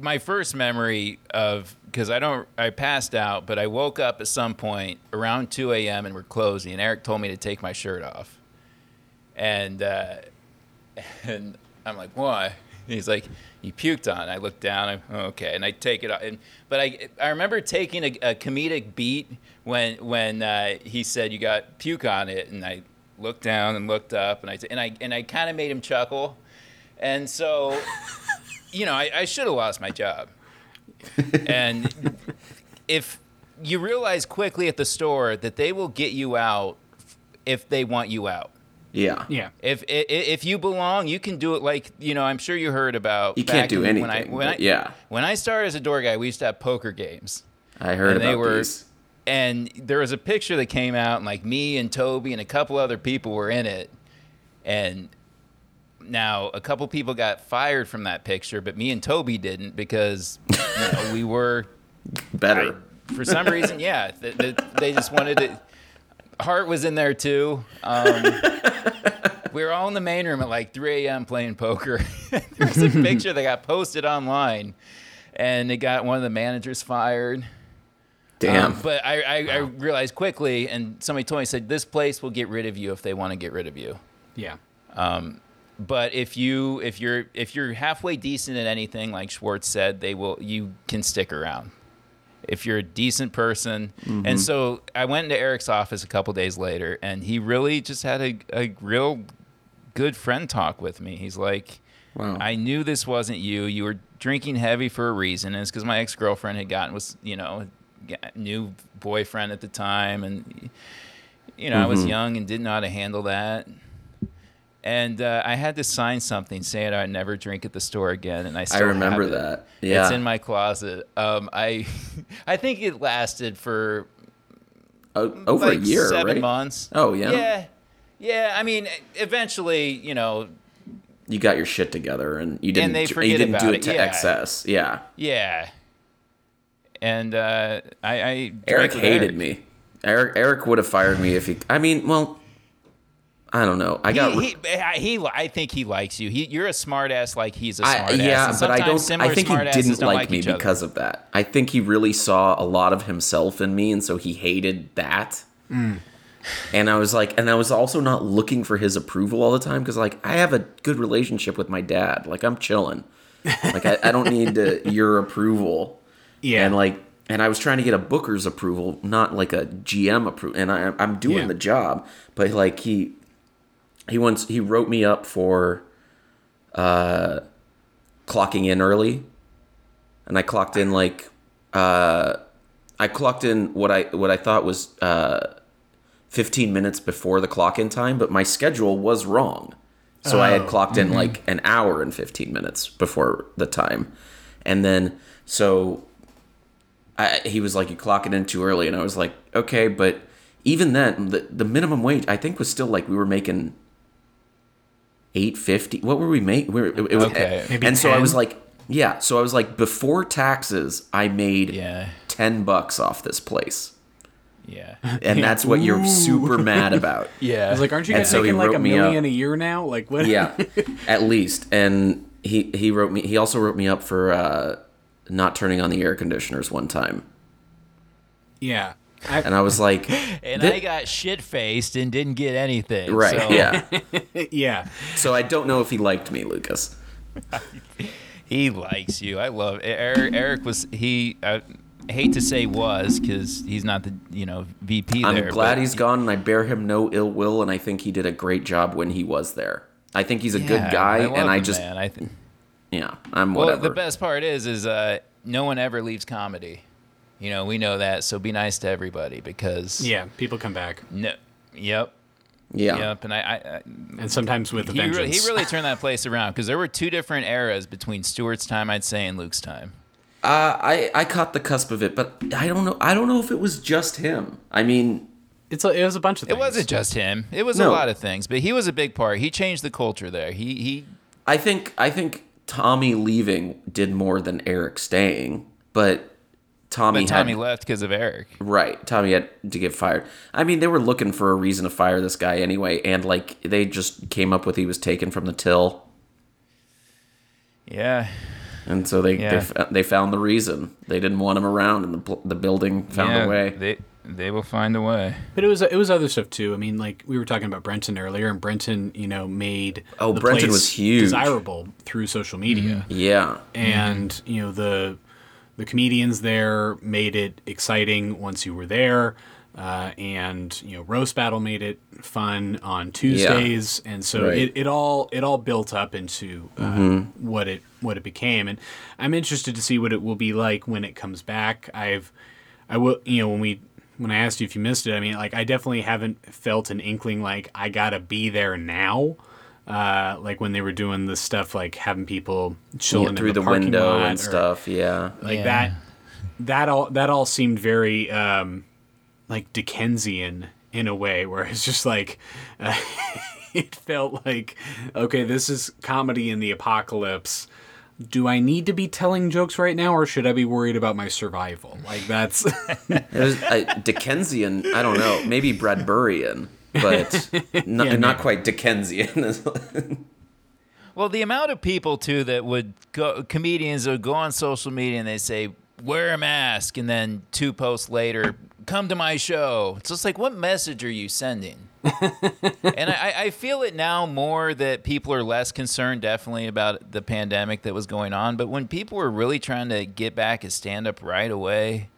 my first memory of because I don't, I passed out, but I woke up at some point around 2 a.m. and we're closing. And Eric told me to take my shirt off, and uh, and I'm like, why? He's like, you puked on. it." I look down. I'm "Oh, okay, and I take it off. And but I I remember taking a, a comedic beat when when uh, he said you got puke on it, and I looked down and looked up, and I and I and I kind of made him chuckle, and so, you know, I, I should have lost my job, and if you realize quickly at the store that they will get you out if they want you out. Yeah. Yeah. If, if if you belong, you can do it. Like you know, I'm sure you heard about. You can't do in- When I, anything, when I, yeah. When I started as a door guy, we used to have poker games, I heard And they about were- these. and there was a picture that came out, and like me and Toby and a couple other people were in it, and now a couple people got fired from that picture, but me and Toby didn't because you know, we were Better. for some reason, yeah, th- th- they just wanted to. Hart was in there too. Um, we were all in the main room at like 3 a.m. playing poker. there was a picture that got posted online, and it got one of the managers fired. Damn. Um, but I, I, I realized quickly, and somebody told me, said, this place will get rid of you if they want to get rid of you. Yeah. But if you if you're if you're halfway decent at anything, like Schwartz said, they will you can stick around. If you're a decent person, and mm-hmm. so I went into Eric's office a couple days later, and he really just had a, a real good friend talk with me. He's like, Wow. I knew this wasn't you. You were drinking heavy for a reason. And it's because my ex girlfriend had gotten was you know a new boyfriend at the time, and you know I was mm-hmm. young and didn't know how to handle that. And uh, I had to sign something saying I'd never drink at the store again. And I I still remember that. Yeah. It's in my closet. Um, I I think it lasted for O- over like a year, seven right? months. Oh, yeah? Yeah. Yeah, I mean, eventually, you know, You got your shit together, and you didn't. forget you didn't do it it, to yeah. excess. Yeah. Yeah. And uh, I, I Eric hated Eric. me. Eric Eric would have fired me if he. I mean, well, I don't know. I got. He, he, he, I think he likes you. He, you're a smartass, like he's a I, smartass. yeah, but I don't. I think he didn't like, like me because of that. I think he really saw a lot of himself in me, and so he hated that. Mm. And I was like, and I was also not looking for his approval all the time because, like, I have a good relationship with my dad. Like, I'm chilling. Like, I, I don't need to, your approval. Yeah. And like, and I was trying to get a Booker's approval, not like a GM approval. And I, I'm doing Yeah. the job, but like he, he once he wrote me up for, uh, clocking in early, and I clocked in like, uh, I clocked in what I what I thought was uh, 15 minutes before the clock in time, but my schedule was wrong. So I had Oh, clocked in like an hour and 15 minutes before the time. And then so I, he was like, You clock it in too early. And I was like, Okay, but even then, the the minimum wage I think was still like we were making eight fifty. What were we making? We were, it, it was, Okay. Maybe and so I was like, yeah. So I was like, before taxes, I made Yeah. ten bucks off this place, Yeah. and that's what you're super mad about. Yeah. I was like, aren't you And guys so making like a me up. million a year now? Like what? yeah, at least. And he he wrote me. He also wrote me up for uh, not turning on the air conditioners one time, yeah. I, and I was like, and I got shit faced and didn't get anything. right, so yeah. yeah. So I don't know if he liked me, Lucas. He likes you. I love Eric. Eric was he. I hate to say was because he's not the you know VP I'm there. glad but he's gone, and I bear him no ill will, and I think he did a great job when he was there. I think he's a good guy, love and I him, just man. I think. yeah, I'm Well, whatever. the best part is, is uh, no one ever leaves comedy. You know, we know that. So be nice to everybody because Yeah. People come back, no, yep, yeah, yep. And I, I, I and sometimes with a he, re- he really turned that place around because there were two different eras between Stuart's time, I'd say, and Luke's time. Uh, I I caught the cusp of it, but I don't know. I don't know if it was just him. I mean, It's a, it was a bunch of things. It wasn't just him. It was No. a lot of things, but he was a big part. He changed the culture there. He he I think I think Tommy leaving did more than Eric staying, but Tommy but Tommy had left because of Eric. right. Tommy had to get fired. I mean, they were looking for a reason to fire this guy anyway, and like they just came up with he was taken from the till, Yeah. and so they Yeah. they, they found the reason. They didn't want him around, and the pl- the building found yeah, a way. They they will find a way. But it was it was other stuff too. I mean, like we were talking about Brenton earlier, and Brenton, you know, made Oh, the Brenton place was huge. desirable through social media, mm-hmm. yeah, and you know the the comedians there made it exciting once you were there, uh, and you know roast battle made it fun on Tuesdays, and so Right. it, it all it all built up into uh, Mm-hmm. what it what it became, and I'm interested to see what it will be like when it comes back. I've I will you know when we when I asked you if you missed it, I mean like I definitely haven't felt an inkling like I gotta be there now. Uh, like when they were doing the stuff like having people chilling Yeah, in through the, the, parking window lot and or- stuff. Yeah, like Yeah. that that all that all seemed very um like Dickensian in a way where it's just like uh, it felt like okay this is comedy in the apocalypse do I need to be telling jokes right now or should I be worried about my survival like that's It was uh, Dickensian. I don't know, maybe Bradburian, but not, Yeah, not quite Dickensian. Well, the amount of people too that would go comedians would go on social media and they say wear a mask, and then two posts later, come to my show. It's just like, what message are you sending? and I, I feel it now more that people are less concerned, definitely, about the pandemic that was going on. But when people were really trying to get back and stand up right away,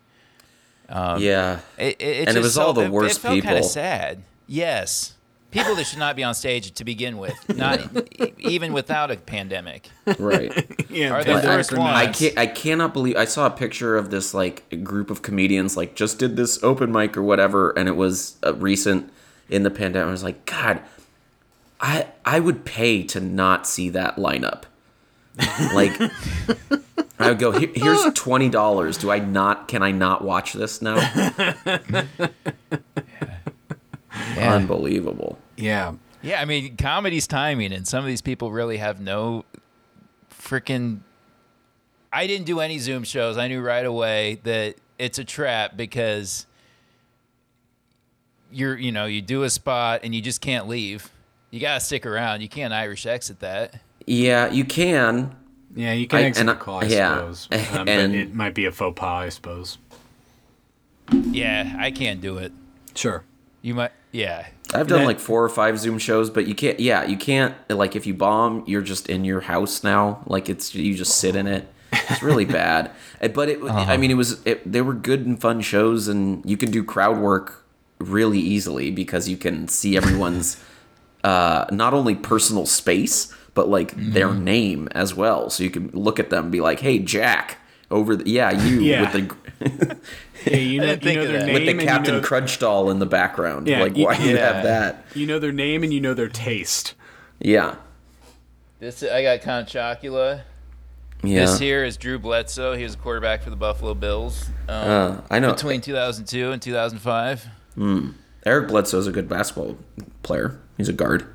um, yeah, it, it, it And it was all the worst felt kind people. of sad. Yes. People that should not be on stage to begin with, not e- even without a pandemic. right. yeah Are the pandemic first or ones. I can't. I cannot believe. I saw a picture of this like group of comedians like just did this open mic or whatever, and it was uh, recent in the pandemic. I was like, God, I I would pay to not see that lineup. Like, I would go. "Here- Here's twenty dollars. Do I not? Can I not watch this now? Unbelievable. yeah Yeah, I mean, comedy's timing, and some of these people really have no freaking. I didn't do any Zoom shows. I knew right away that it's a trap because you're, you know, you do a spot and you just can't leave. You gotta stick around. You can't Irish exit that. Yeah, you can. yeah you can I- exit and the I- call I yeah. suppose um, And- but it might be a faux pas I suppose Yeah, I can't do it. sure You might, yeah. I've done That- like four or five Zoom shows, but you can't. Yeah, you can't. Like if you bomb, you're just in your house now. Like it's you just sit in it. It's really bad. Uh, But it. I mean, it was. It, they were good and fun shows, and you can do crowd work really easily because you can see everyone's uh, not only personal space but like their name as well. So you can look at them and be like, "Hey, Jack." Over the yeah, you Yeah. with the yeah you know, you know their name with the and you Captain know- Crunch doll in the background. Yeah, like you- why do you have that? you know their name and you know their taste Yeah. This I got Count Chocula. Yeah. This here is Drew Bledsoe. He was a quarterback for the Buffalo Bills um, Uh, I know. between 2002 and 2005. Eric Bledsoe is a good basketball player. He's a guard.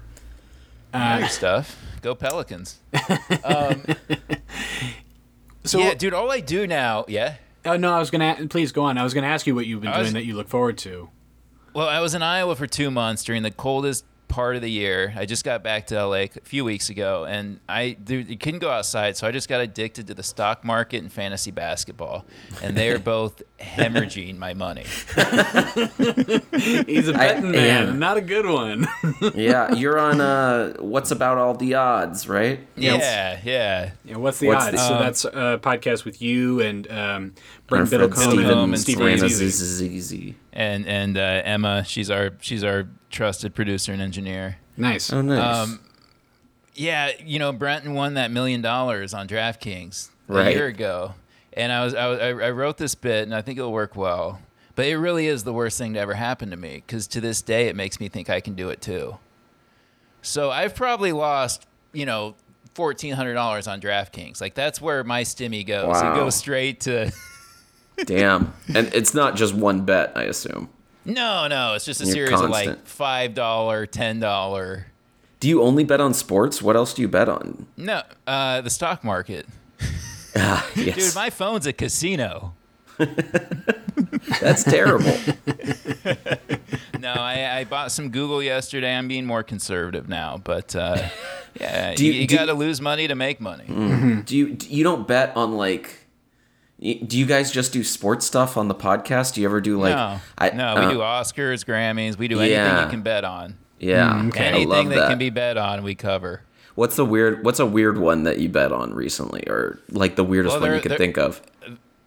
nice stuff. Go Pelicans. So, yeah, dude. All I do now, yeah. Oh, no, I was gonna please go on. I was gonna ask you what you've been was- doing that you look forward to. Well, I was in Iowa for two months during the coldest part of the year. I just got back to LA a few weeks ago, and I dude, you couldn't go outside, so I just got addicted to the stock market and fantasy basketball, and they are both hemorrhaging my money. He's a betting man, am. not a good one. Yeah, you're on uh what's about all the odds, right? Yeah, yeah. yeah, what's the What's odds? the- so Um, that's a podcast with you and um, Our Brent friend Biddlecombe Steven and and Steve Rannazzisi. And and uh, Emma, she's our she's our trusted producer and engineer. Nice. Oh, nice. Um, Yeah, you know, Brenton won that million dollars on DraftKings a year ago, and I was, I was I I wrote this bit, and I think it'll work well. But it really is the worst thing to ever happen to me because to this day it makes me think I can do it too. So I've probably lost, you know, fourteen hundred dollars on DraftKings. Like that's where my stimmy goes. Wow. It goes straight to. Damn. And it's not just one bet, I assume. No, no, it's just a You're series of like five dollar, ten dollar. Do you only bet on sports? What else do you bet on? No, uh, the stock market. Ah, yes. Dude, my phone's a casino. That's terrible. No, I, I bought some Google yesterday. I'm being more conservative now, but uh, yeah, Do you, you- you got to lose money to make money. do you you don't bet on like do you guys just do sports stuff on the podcast? Do you ever do like no, I no, we uh, do Oscars, Grammys. We do anything Yeah. you can bet on. Yeah. I Anything love that, that. can be bet on, we cover. What's the weird what's a weird one that you bet on recently or like the weirdest Well, one you could there- think of?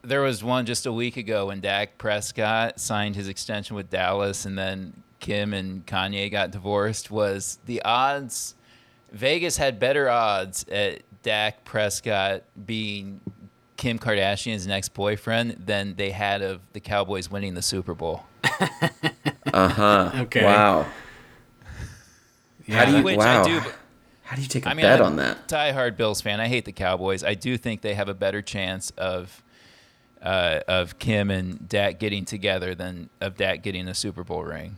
There was one just a week ago when Dak Prescott signed his extension with Dallas, and then Kim and Kanye got divorced. Was the odds? Vegas had better odds at Dak Prescott being Kim Kardashian's next boyfriend than they had of the Cowboys winning the Super Bowl. Uh huh. Okay. Wow. How do you Which wow. I do. How do you take a I mean, bet I'm on that? a diehard Bills fan. I hate the Cowboys. I do think they have a better chance of uh, of Kim and Dak getting together than of Dak getting a Super Bowl ring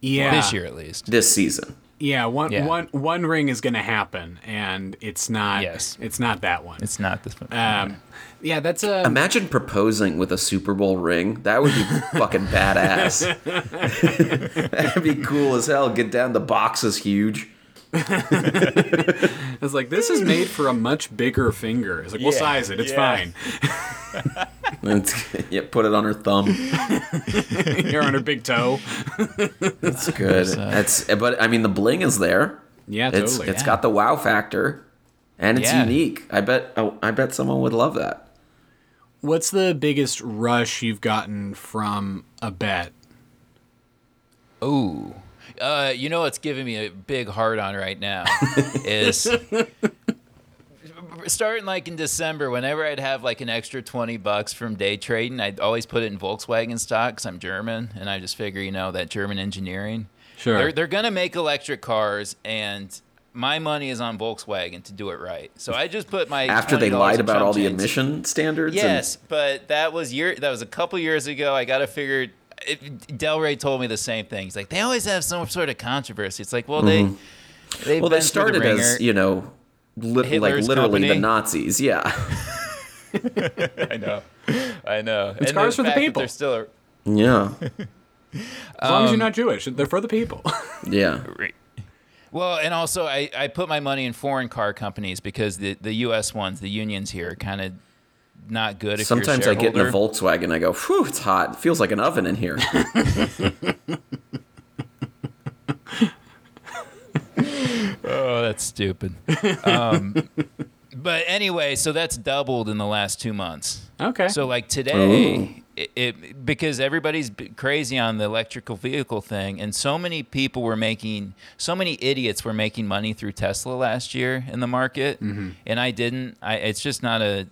Yeah. this year, at least. This season. Yeah, one Yeah. one one ring is going to happen, and it's not. Yes. it's not that one. It's not this one. um, yeah, that's a. Imagine proposing with a Super Bowl ring. That would be fucking badass. That'd be cool as hell. Get down. The box is huge. It's like this is made for a much bigger finger. It's like we'll Yeah, size it. It's yeah. fine. And yeah, put it on her thumb. You're on her big toe. That's good. Uh, That's but I mean the bling is there. Yeah, It's totally. it's yeah. got the wow factor, and it's Yeah. unique. I bet oh, I bet someone would love that. What's the biggest rush you've gotten from a bet? Ooh. Uh, you know what's giving me a big hard on right now is starting like in December. Whenever I'd have like an extra twenty bucks from day trading, I'd always put it in Volkswagen stock because I'm German, and I just figure you know that German engineering. Sure. They're they're gonna make electric cars, and my money is on Volkswagen to do it right. So I just put my After they lied about all the emission standards. and- Yes, but that was year. That was a couple years ago. I got to figure. It, Delray told me the same thing. He's like, they always have some sort of controversy. It's like, well, they, they've Mm-hmm. well, they been through the started as you know, li- like Hitler's literally the. Nazis. Yeah. I know, I know. It's And cars for the people. They're still. A, Yeah. As long as you're not Jewish, they're for the people. Yeah. well, and also I, I put my money in foreign car companies because the the U.S. ones, the unions here, kind of not good. If Sometimes you're I a get in a. Volkswagen. I go, "Whew, it's hot. It feels like an oven in here." Oh, that's stupid. um, but anyway, so that's doubled in the last two months. okay. So like today, it, it because everybody's crazy on the electrical vehicle thing, and so many people were making, so many idiots were making money through Tesla last year in the market, and I didn't. I it's just not a,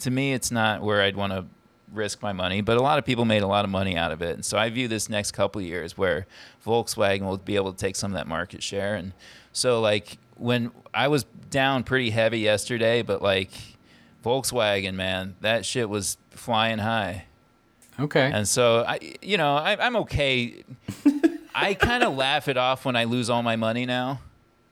to me, it's not where I'd want to risk my money. But a lot of people made a lot of money out of it, and so I view this next couple of years where Volkswagen will be able to take some of that market share, and so like when I was down pretty heavy yesterday, but like. Volkswagen, man, that shit was flying high. Okay. And so I, you know, I, I'm okay. I kind of laugh it off when I lose all my money now.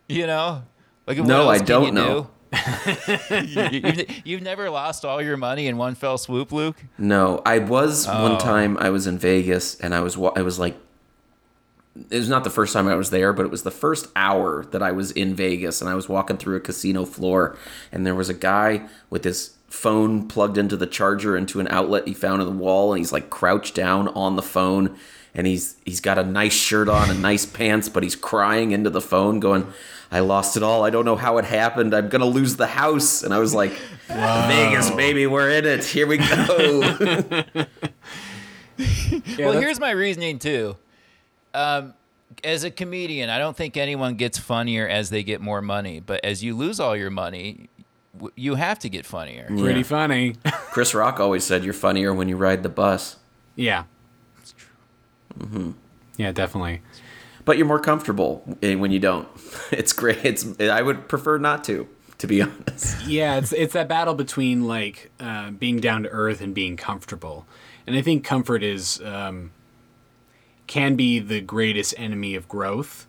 You know, like No, I don't know. do? you, you've, you've never lost all your money in one fell swoop, Luke. No, I was Oh. one time. I was in Vegas, and I was I was like, it was not the first time I was there, but it was the first hour that I was in Vegas, and I was walking through a casino floor, and there was a guy with his phone plugged into the charger into an outlet he found in the wall, and he's like crouched down on the phone, and he's he's got a nice shirt on and nice pants, but he's crying into the phone, going. I lost it all. I don't know how it happened. I'm gonna lose the house. And I was like, Vegas, baby, we're in it. Here we go. Yeah, well, here's my reasoning too. Um, as a comedian, I don't think anyone gets funnier as they get more money. But as you lose all your money, w- you have to get funnier. pretty Yeah. funny. Chris Rock always said you're funnier when you ride the bus, yeah. Mm-hmm. Yeah, definitely. But you're more comfortable when you don't. It's great. It's I would prefer not to, to be honest. Yeah, it's it's that battle between like uh, being down to earth and being comfortable, and I think comfort is um, can be the greatest enemy of growth.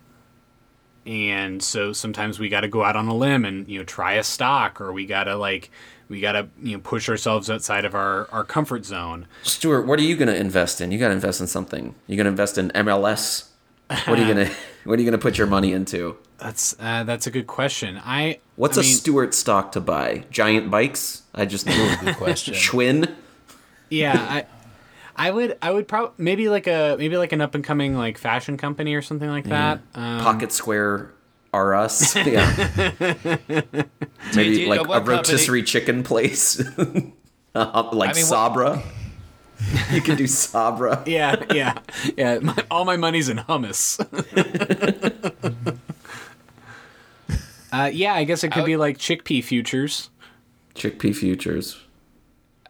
And so sometimes we got to go out on a limb and you know try a stock, or we got to like we got to you know push ourselves outside of our our comfort zone. Stuart, what are you gonna invest in? You gotta invest in something. You gonna invest in MLS? What are you gonna What are you gonna put your money into? That's uh, that's a good question. I What's I a mean, Stuart stock to buy? Giant bikes? I just Good question. Schwinn. yeah I. I would, I would probably maybe like a maybe like an up and coming like fashion company or something like that. Um, Pocket Square are us. Yeah. Maybe you- like a rotisserie chicken place. Uh, like I mean, what- Sabra. you can do Sabra. Yeah, yeah, yeah. My, all my money's in hummus. uh, yeah, I guess it could I be like chickpea futures. Chickpea futures.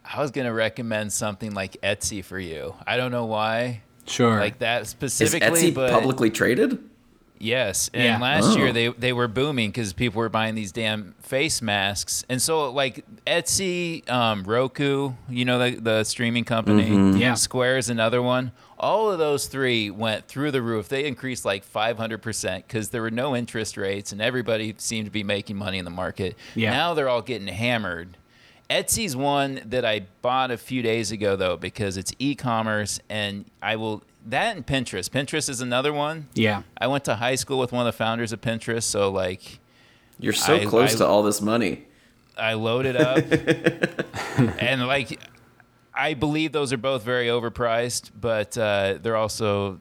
I was gonna recommend something like Etsy for you. I don't know why, Sure. like that Is specifically, Etsy but publicly traded? Yes. And Yeah. last Oh. year they they were booming because people were buying these damn face masks, and so like Etsy, um, Roku, you know the the streaming company, Yeah. Square is another one. All of those three went through the roof. They increased like 500% because there were no interest rates and everybody seemed to be making money in the market. Yeah. Now they're all getting hammered. Etsy's one that I bought a few days ago though because it's e-commerce and I will that and Pinterest. Pinterest is another one. yeah. I went to high school with one of the founders of Pinterest, so like You're so I- close I- to all this money. I loaded up and like I believe those are both very overpriced, but uh, they're also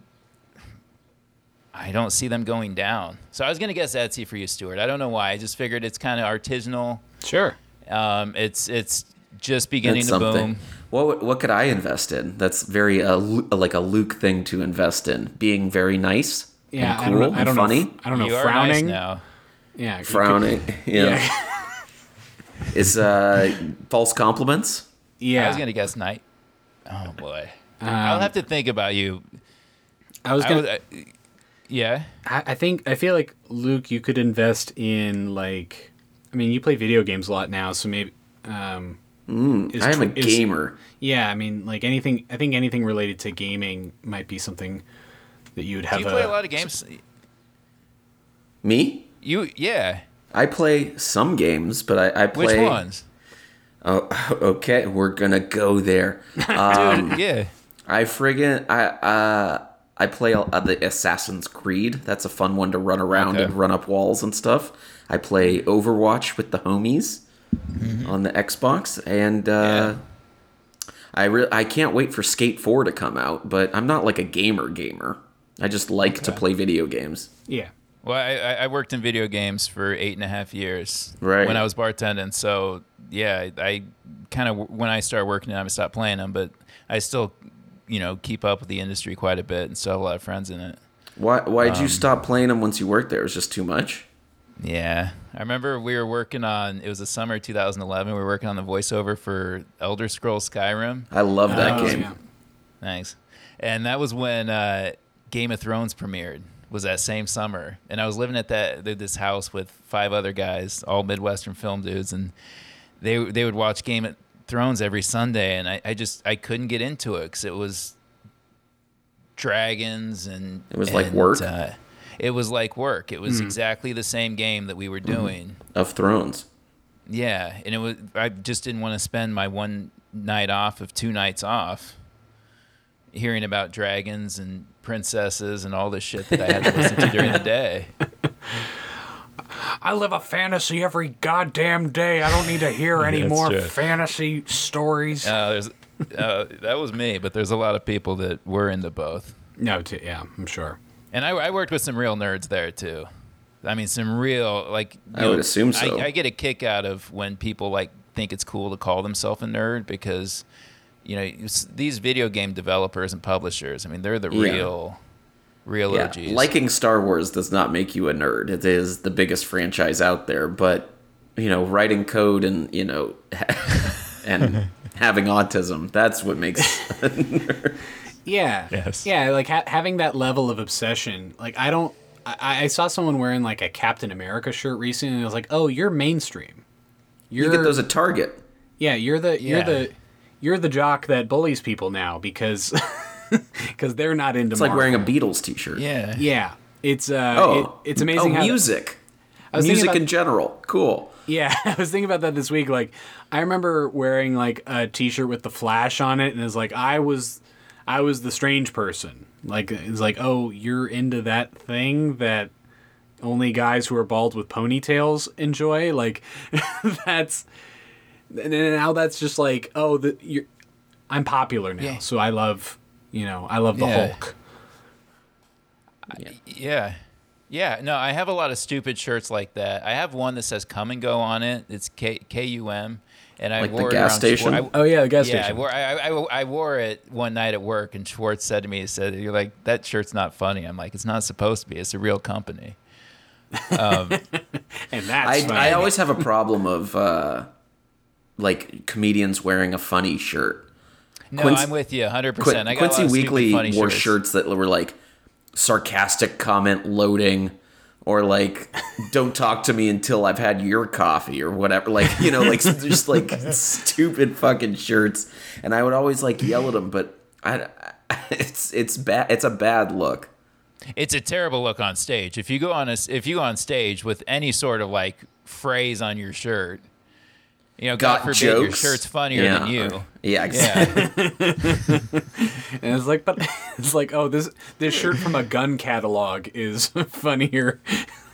I don't see them going down. So I was gonna guess Etsy for you, Stuart. I don't know why. I just figured it's kind of artisanal. Sure. Um, it's it's just beginning That's to something. boom. What what could I invest in? That's very uh, like a Luke thing to invest in. Being very nice Yeah. and I cool don't know. I and don't funny. know. I don't know. you frowning. are nice now. Yeah. you could- Frowning. Yeah. Yeah. Is uh, false compliments. yeah. I was gonna guess night. Oh boy, Um, I'll have to think about you. I was gonna. was, uh, yeah, I, I think I feel like Luke, you could invest in like. I mean, you play video games a lot now, so maybe. Um, is I am a tw- is- gamer. Yeah, I mean, like anything. I think anything related to gaming might be something that you would have. do you play a lot of games? Me? You yeah. I play some games, but I, I Which play. ones? Oh, okay, we're gonna go there. Um, Dude, yeah. I friggin' I uh I play uh, the Assassin's Creed. That's a fun one to run around Okay. and run up walls and stuff. I play Overwatch with the homies on the Xbox, and uh, I re- I can't wait for Skate Four to come out. But I'm not like a gamer gamer. I just like to play video games. Yeah. Well, I, I I worked in video games for eight and a half years Right. when I was bartending. So yeah, I kind of when I started working, I stopped playing them, but I still, you know, keep up with the industry quite a bit and still have a lot of friends in it. Why why Um, did you stop playing them once you worked there? It was just too much. Yeah, I remember we were working on. It was the summer of 2011. We were working on the voiceover for Elder Scrolls Skyrim. I love that Oh, game. yeah. Thanks. And that was when uh, Game of Thrones premiered. Was that same summer, and I was living at that this house with five other guys, all Midwestern film dudes, and they they would watch Game of Thrones every Sunday, and I, I just I couldn't get into it because it was dragons and It was like work? Uh, it was like work. It was exactly the same game that we were doing. Of Thrones. Yeah, and it was. I just didn't want to spend my one night off of two nights off hearing about dragons and princesses and all this shit that I had to listen to during the day. I live a fantasy every goddamn day. I don't need to hear any That's more true. fantasy stories. Uh, there's, uh, that was me, but there's a lot of people that were into both. no, t- yeah, I'm sure. And I, I worked with some real nerds there too. I mean, some real like. you I would assume so. I, I get a kick out of when people like think it's cool to call themselves a nerd because, you know, these video game developers and publishers. I mean, they're the Yeah. real, real Yeah. OGs. Liking Star Wars does not make you a nerd. It is the biggest franchise out there, but you know, writing code and, you know, and having autism, that's what makes a nerd. Yeah. Yes. Yeah, like ha- having that level of obsession. Like I don't. I, I saw someone wearing like a Captain America shirt recently, and I was like, "Oh, you're mainstream. You're You get those at Target. yeah. You're the you're Yeah. the you're the jock that bullies people now because because they're not into. It's like wearing a Beatles t-shirt. yeah. Yeah, it's uh, Oh, it, it's amazing Oh, how music. I was Music about- in general. Cool. Yeah, I was thinking about that this week. Like, I remember wearing like a T-shirt with the Flash on it, and it's like I was, I was the strange person. Like, it's like, oh, you're into that thing that only guys who are bald with ponytails enjoy. Like, that's, and then now that's just like, oh, the you're, I'm popular now, Yeah. so I love, you know, I love the Yeah. Hulk. Yeah. Yeah, no, I have a lot of stupid shirts like that. I have one that says "Come and Go" on it. It's K K U M, and I Like the wore gas it around station? Schwar- I- Oh yeah, the gas yeah, I station. wore I, I, I wore it one night at work, and Schwartz said to me, "He said you're like that shirt's not funny." I'm like, "It's not supposed to be. It's a real company." and that's I. I always have a problem of uh, like comedians wearing a funny shirt. No, Quincy- I'm with you 100. Quin- percent I got Quincy a lot of stupid, Weekly funny wore shirts. shirts that were like sarcastic comment loading or like don't talk to me until I've had your coffee or whatever like you know like just like stupid fucking shirts and I would always like yell at them but I it's it's bad it's a bad look It's a terrible look on stage. If you go on a if you go on stage with any sort of like phrase on your shirt, you know, God got forbid jokes your shirt's funnier yeah, than you. yeah exactly Yeah. And it's like, but it's like, oh, this this shirt from a gun catalog is funnier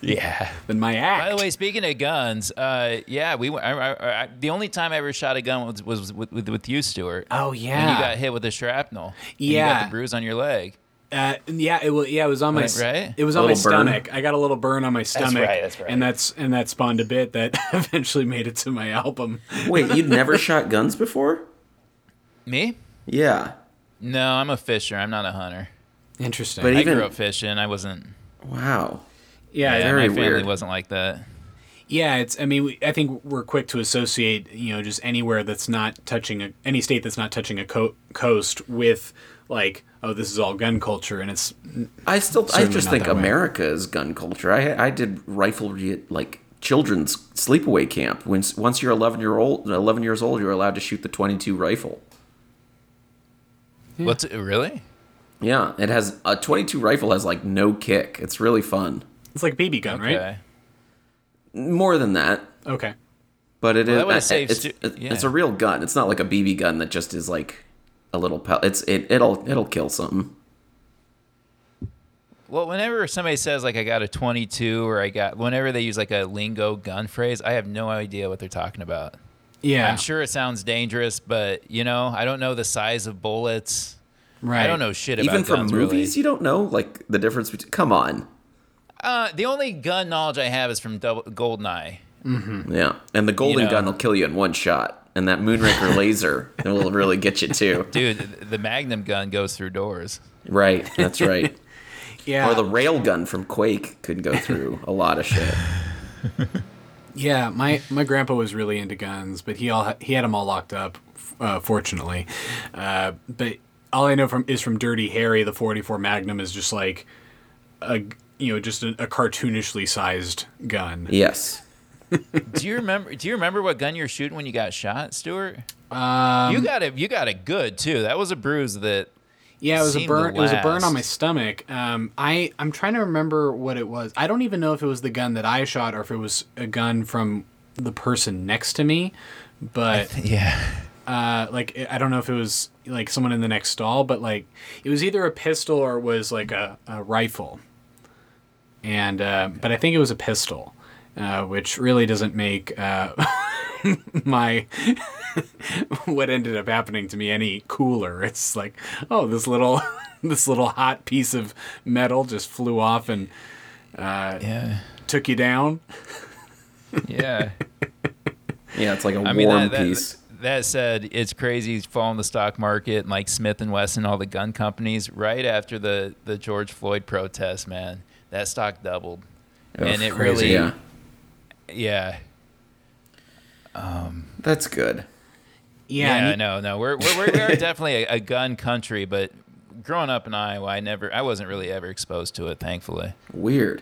yeah. than my act. By the way, speaking of guns, uh, yeah, we went- I, I, I, the only time I ever shot a gun was, was with, with, with you, Stuart. oh When you got hit with a shrapnel. and you Yeah. got the bruise on your leg. Uh, yeah, it was yeah, it was on my Right, right? it was A on my little burn? stomach. I got a little burn on my stomach, right, that's right. and that's and that spawned a bit that eventually made it to my album. wait you'd never shot guns before Me? yeah No, I'm a fisher. I'm not a hunter. Interesting. But I Even- grew up fishing. I wasn't. wow yeah, Yeah, yeah, very my family weird. wasn't like that. yeah. It's I mean, we, I think we're quick to associate you know just anywhere that's not touching a, any state that's not touching a co- coast with like oh this is all gun culture and it's I still, I just think that way. America is gun culture. I, I did riflery at like children's sleepaway camp. When once you're 11 year old, 11 years old, you're allowed to shoot the 22 rifle. What's it, really? Yeah, it has a 22 rifle has like no kick. It's really fun. it's like BB gun, right? Okay. More than that, Okay. but it is. that would've uh, it's, stu- it's, yeah. it's a real gun. It's not like a BB gun that just is like a little pel. It's it it'll it'll kill something. Well, whenever somebody says like I got a 22 or I got whenever they use like a lingo gun phrase, I have no idea what they're talking about. Yeah. I'm sure it sounds dangerous, but you know, I don't know the size of bullets. Right. I don't know shit about Even from guns movies, really. you don't know like the difference between. Come on, Uh, the only gun knowledge I have is from Double, Goldeneye. yeah, and the golden You know. gun will kill you in one shot, and that Moonraker laser will really get you too. Dude, the Magnum gun goes through doors. Right, that's right. Yeah. Or the rail gun from Quake could go through a lot of shit. Yeah, my my grandpa was really into guns, but he all he had them all locked up, uh, fortunately. Uh, but all I know from is from Dirty Harry, the 44 Magnum is just like a you know just a, a cartoonishly sized gun. Yes. Do you remember? Do you remember what gun you were shooting when you got shot, Stuart? Um, you got it. You got it good too. That was a bruise that. Yeah, it was a burn. It was a burn on my stomach. Um, I I'm trying to remember what it was. I don't even know if it was the gun that I shot or if it was a gun from the person next to me. But Yeah. uh, like I don't know if it was like someone in the next stall, but like it was either a pistol or it was like a, a rifle. And uh, but I think it was a pistol, uh, which really doesn't make uh, my what ended up happening to me any cooler. It's like oh this little this little hot piece of metal just flew off and Yeah. took you down. Yeah. Yeah, it's like a I mean, warm that, that, piece. that said, it's crazy following the stock market and like Smith and Wesson, all the gun companies. Right after the the George Floyd protest, man, that stock doubled, and it crazy. really, yeah, yeah, um, that's good. Yeah, yeah. and no, no, we're we're, we're, we're definitely a, a gun country, but growing up in Iowa, I never, I wasn't really ever exposed to it, thankfully. Weird.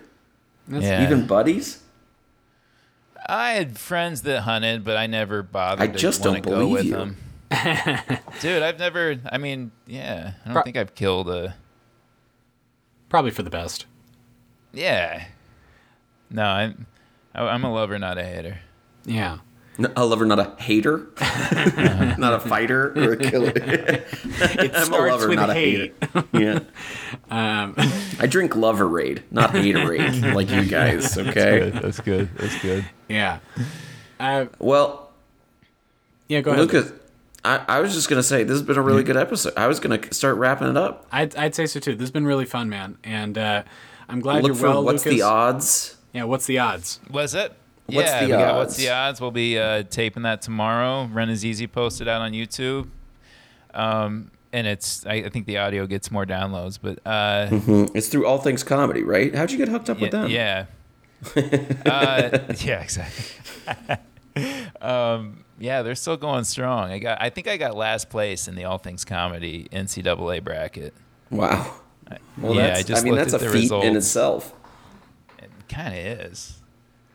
yeah. Even buddies? I had friends that hunted, but I never bothered I to just wanna don't go believe with you. them. Dude, I've never. I mean, yeah, I don't Pro- think I've killed a. probably for the best. Yeah. No, I'm. I- I'm a lover, not a hater. Yeah. a lover, not a hater, not a fighter or a killer. It I'm a lover, with not a hater. Yeah, Um, I drink Loverade, not Haterade, like you guys. Okay. That's good. That's good. yeah. Uh, Well, yeah, go ahead. Lucas, I, I was just gonna say this has been a really good episode. I was gonna start wrapping it up. I'd, I'd say so too. This has been really fun, man. And uh, I'm glad Look you're for well, what's Lucas. the odds. Yeah, what's the odds? Was it? What's yeah, the we got what's the odds? We'll be uh, taping that tomorrow. Rannazzisi posted out on YouTube. Um, and it's I, I think the audio gets more downloads, but uh, Mm, It's through All Things Comedy, right? How'd you get hooked up with them? yeah, yeah, uh, yeah, exactly. um, yeah, they're still going strong. I got I think I got last place in the All Things Comedy NCAA bracket. Wow. Well, Yeah, that's, I just I mean, that's a at the feat in itself. Kind of is.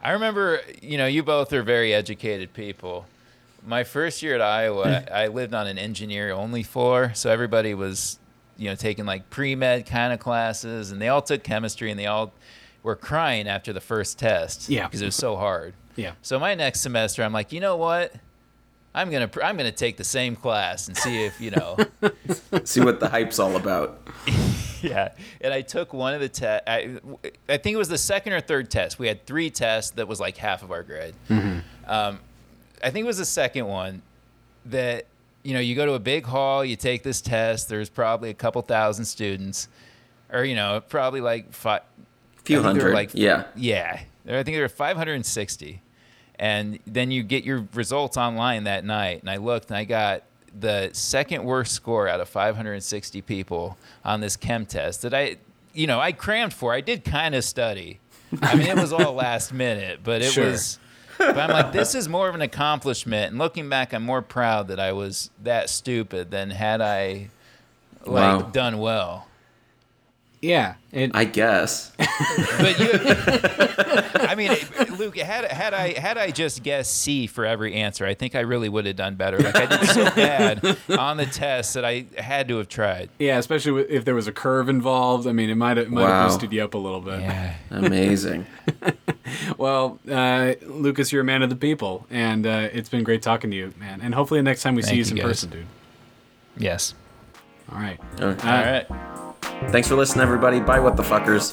I remember, you know, you both are very educated people. My first year at Iowa, I lived on an engineer only floor, so everybody was, you know, taking like pre med kind of classes, and they all took chemistry, and they all were crying after the first test, Yeah. because it was so hard. Yeah. So my next semester, I'm like, you know what? I'm gonna pr- I'm gonna take the same class and see if you know. See what the hype's all about. Yeah, and I took one of the tests. I, I think it was the second or third test. We had three tests that was like half of our grade. Um, I think it was the second one that you know you go to a big hall, you take this test. There's probably a couple thousand students, or you know probably like five. Few hundred. think there were hundred. yeah. Yeah, I think there were 560, and then you get your results online that night. And I looked, and I got the second worst score out of 560 people on this chem test that I, you know, I crammed for. I did kind of study. I mean, it was all last minute, but it Sure. was. But I'm like, this is more of an accomplishment. And looking back, I'm more proud that I was that stupid than had I like Wow. done well. Yeah. It, I guess. But you, I mean, Luke, had had I had I just guessed C for every answer, I think I really would have done better. Like I did so bad on the test that I had to have tried. yeah, especially if there was a curve involved. I mean, it might have might Wow. have boosted you up a little bit. Yeah. Amazing. Well, uh, Lucas, you're a man of the people, and uh, it's been great talking to you, man. And hopefully, the next time we see you you, in guys. person, dude. Yes. All right. Okay. All right. Thanks for listening, everybody. Bye, what the fuckers.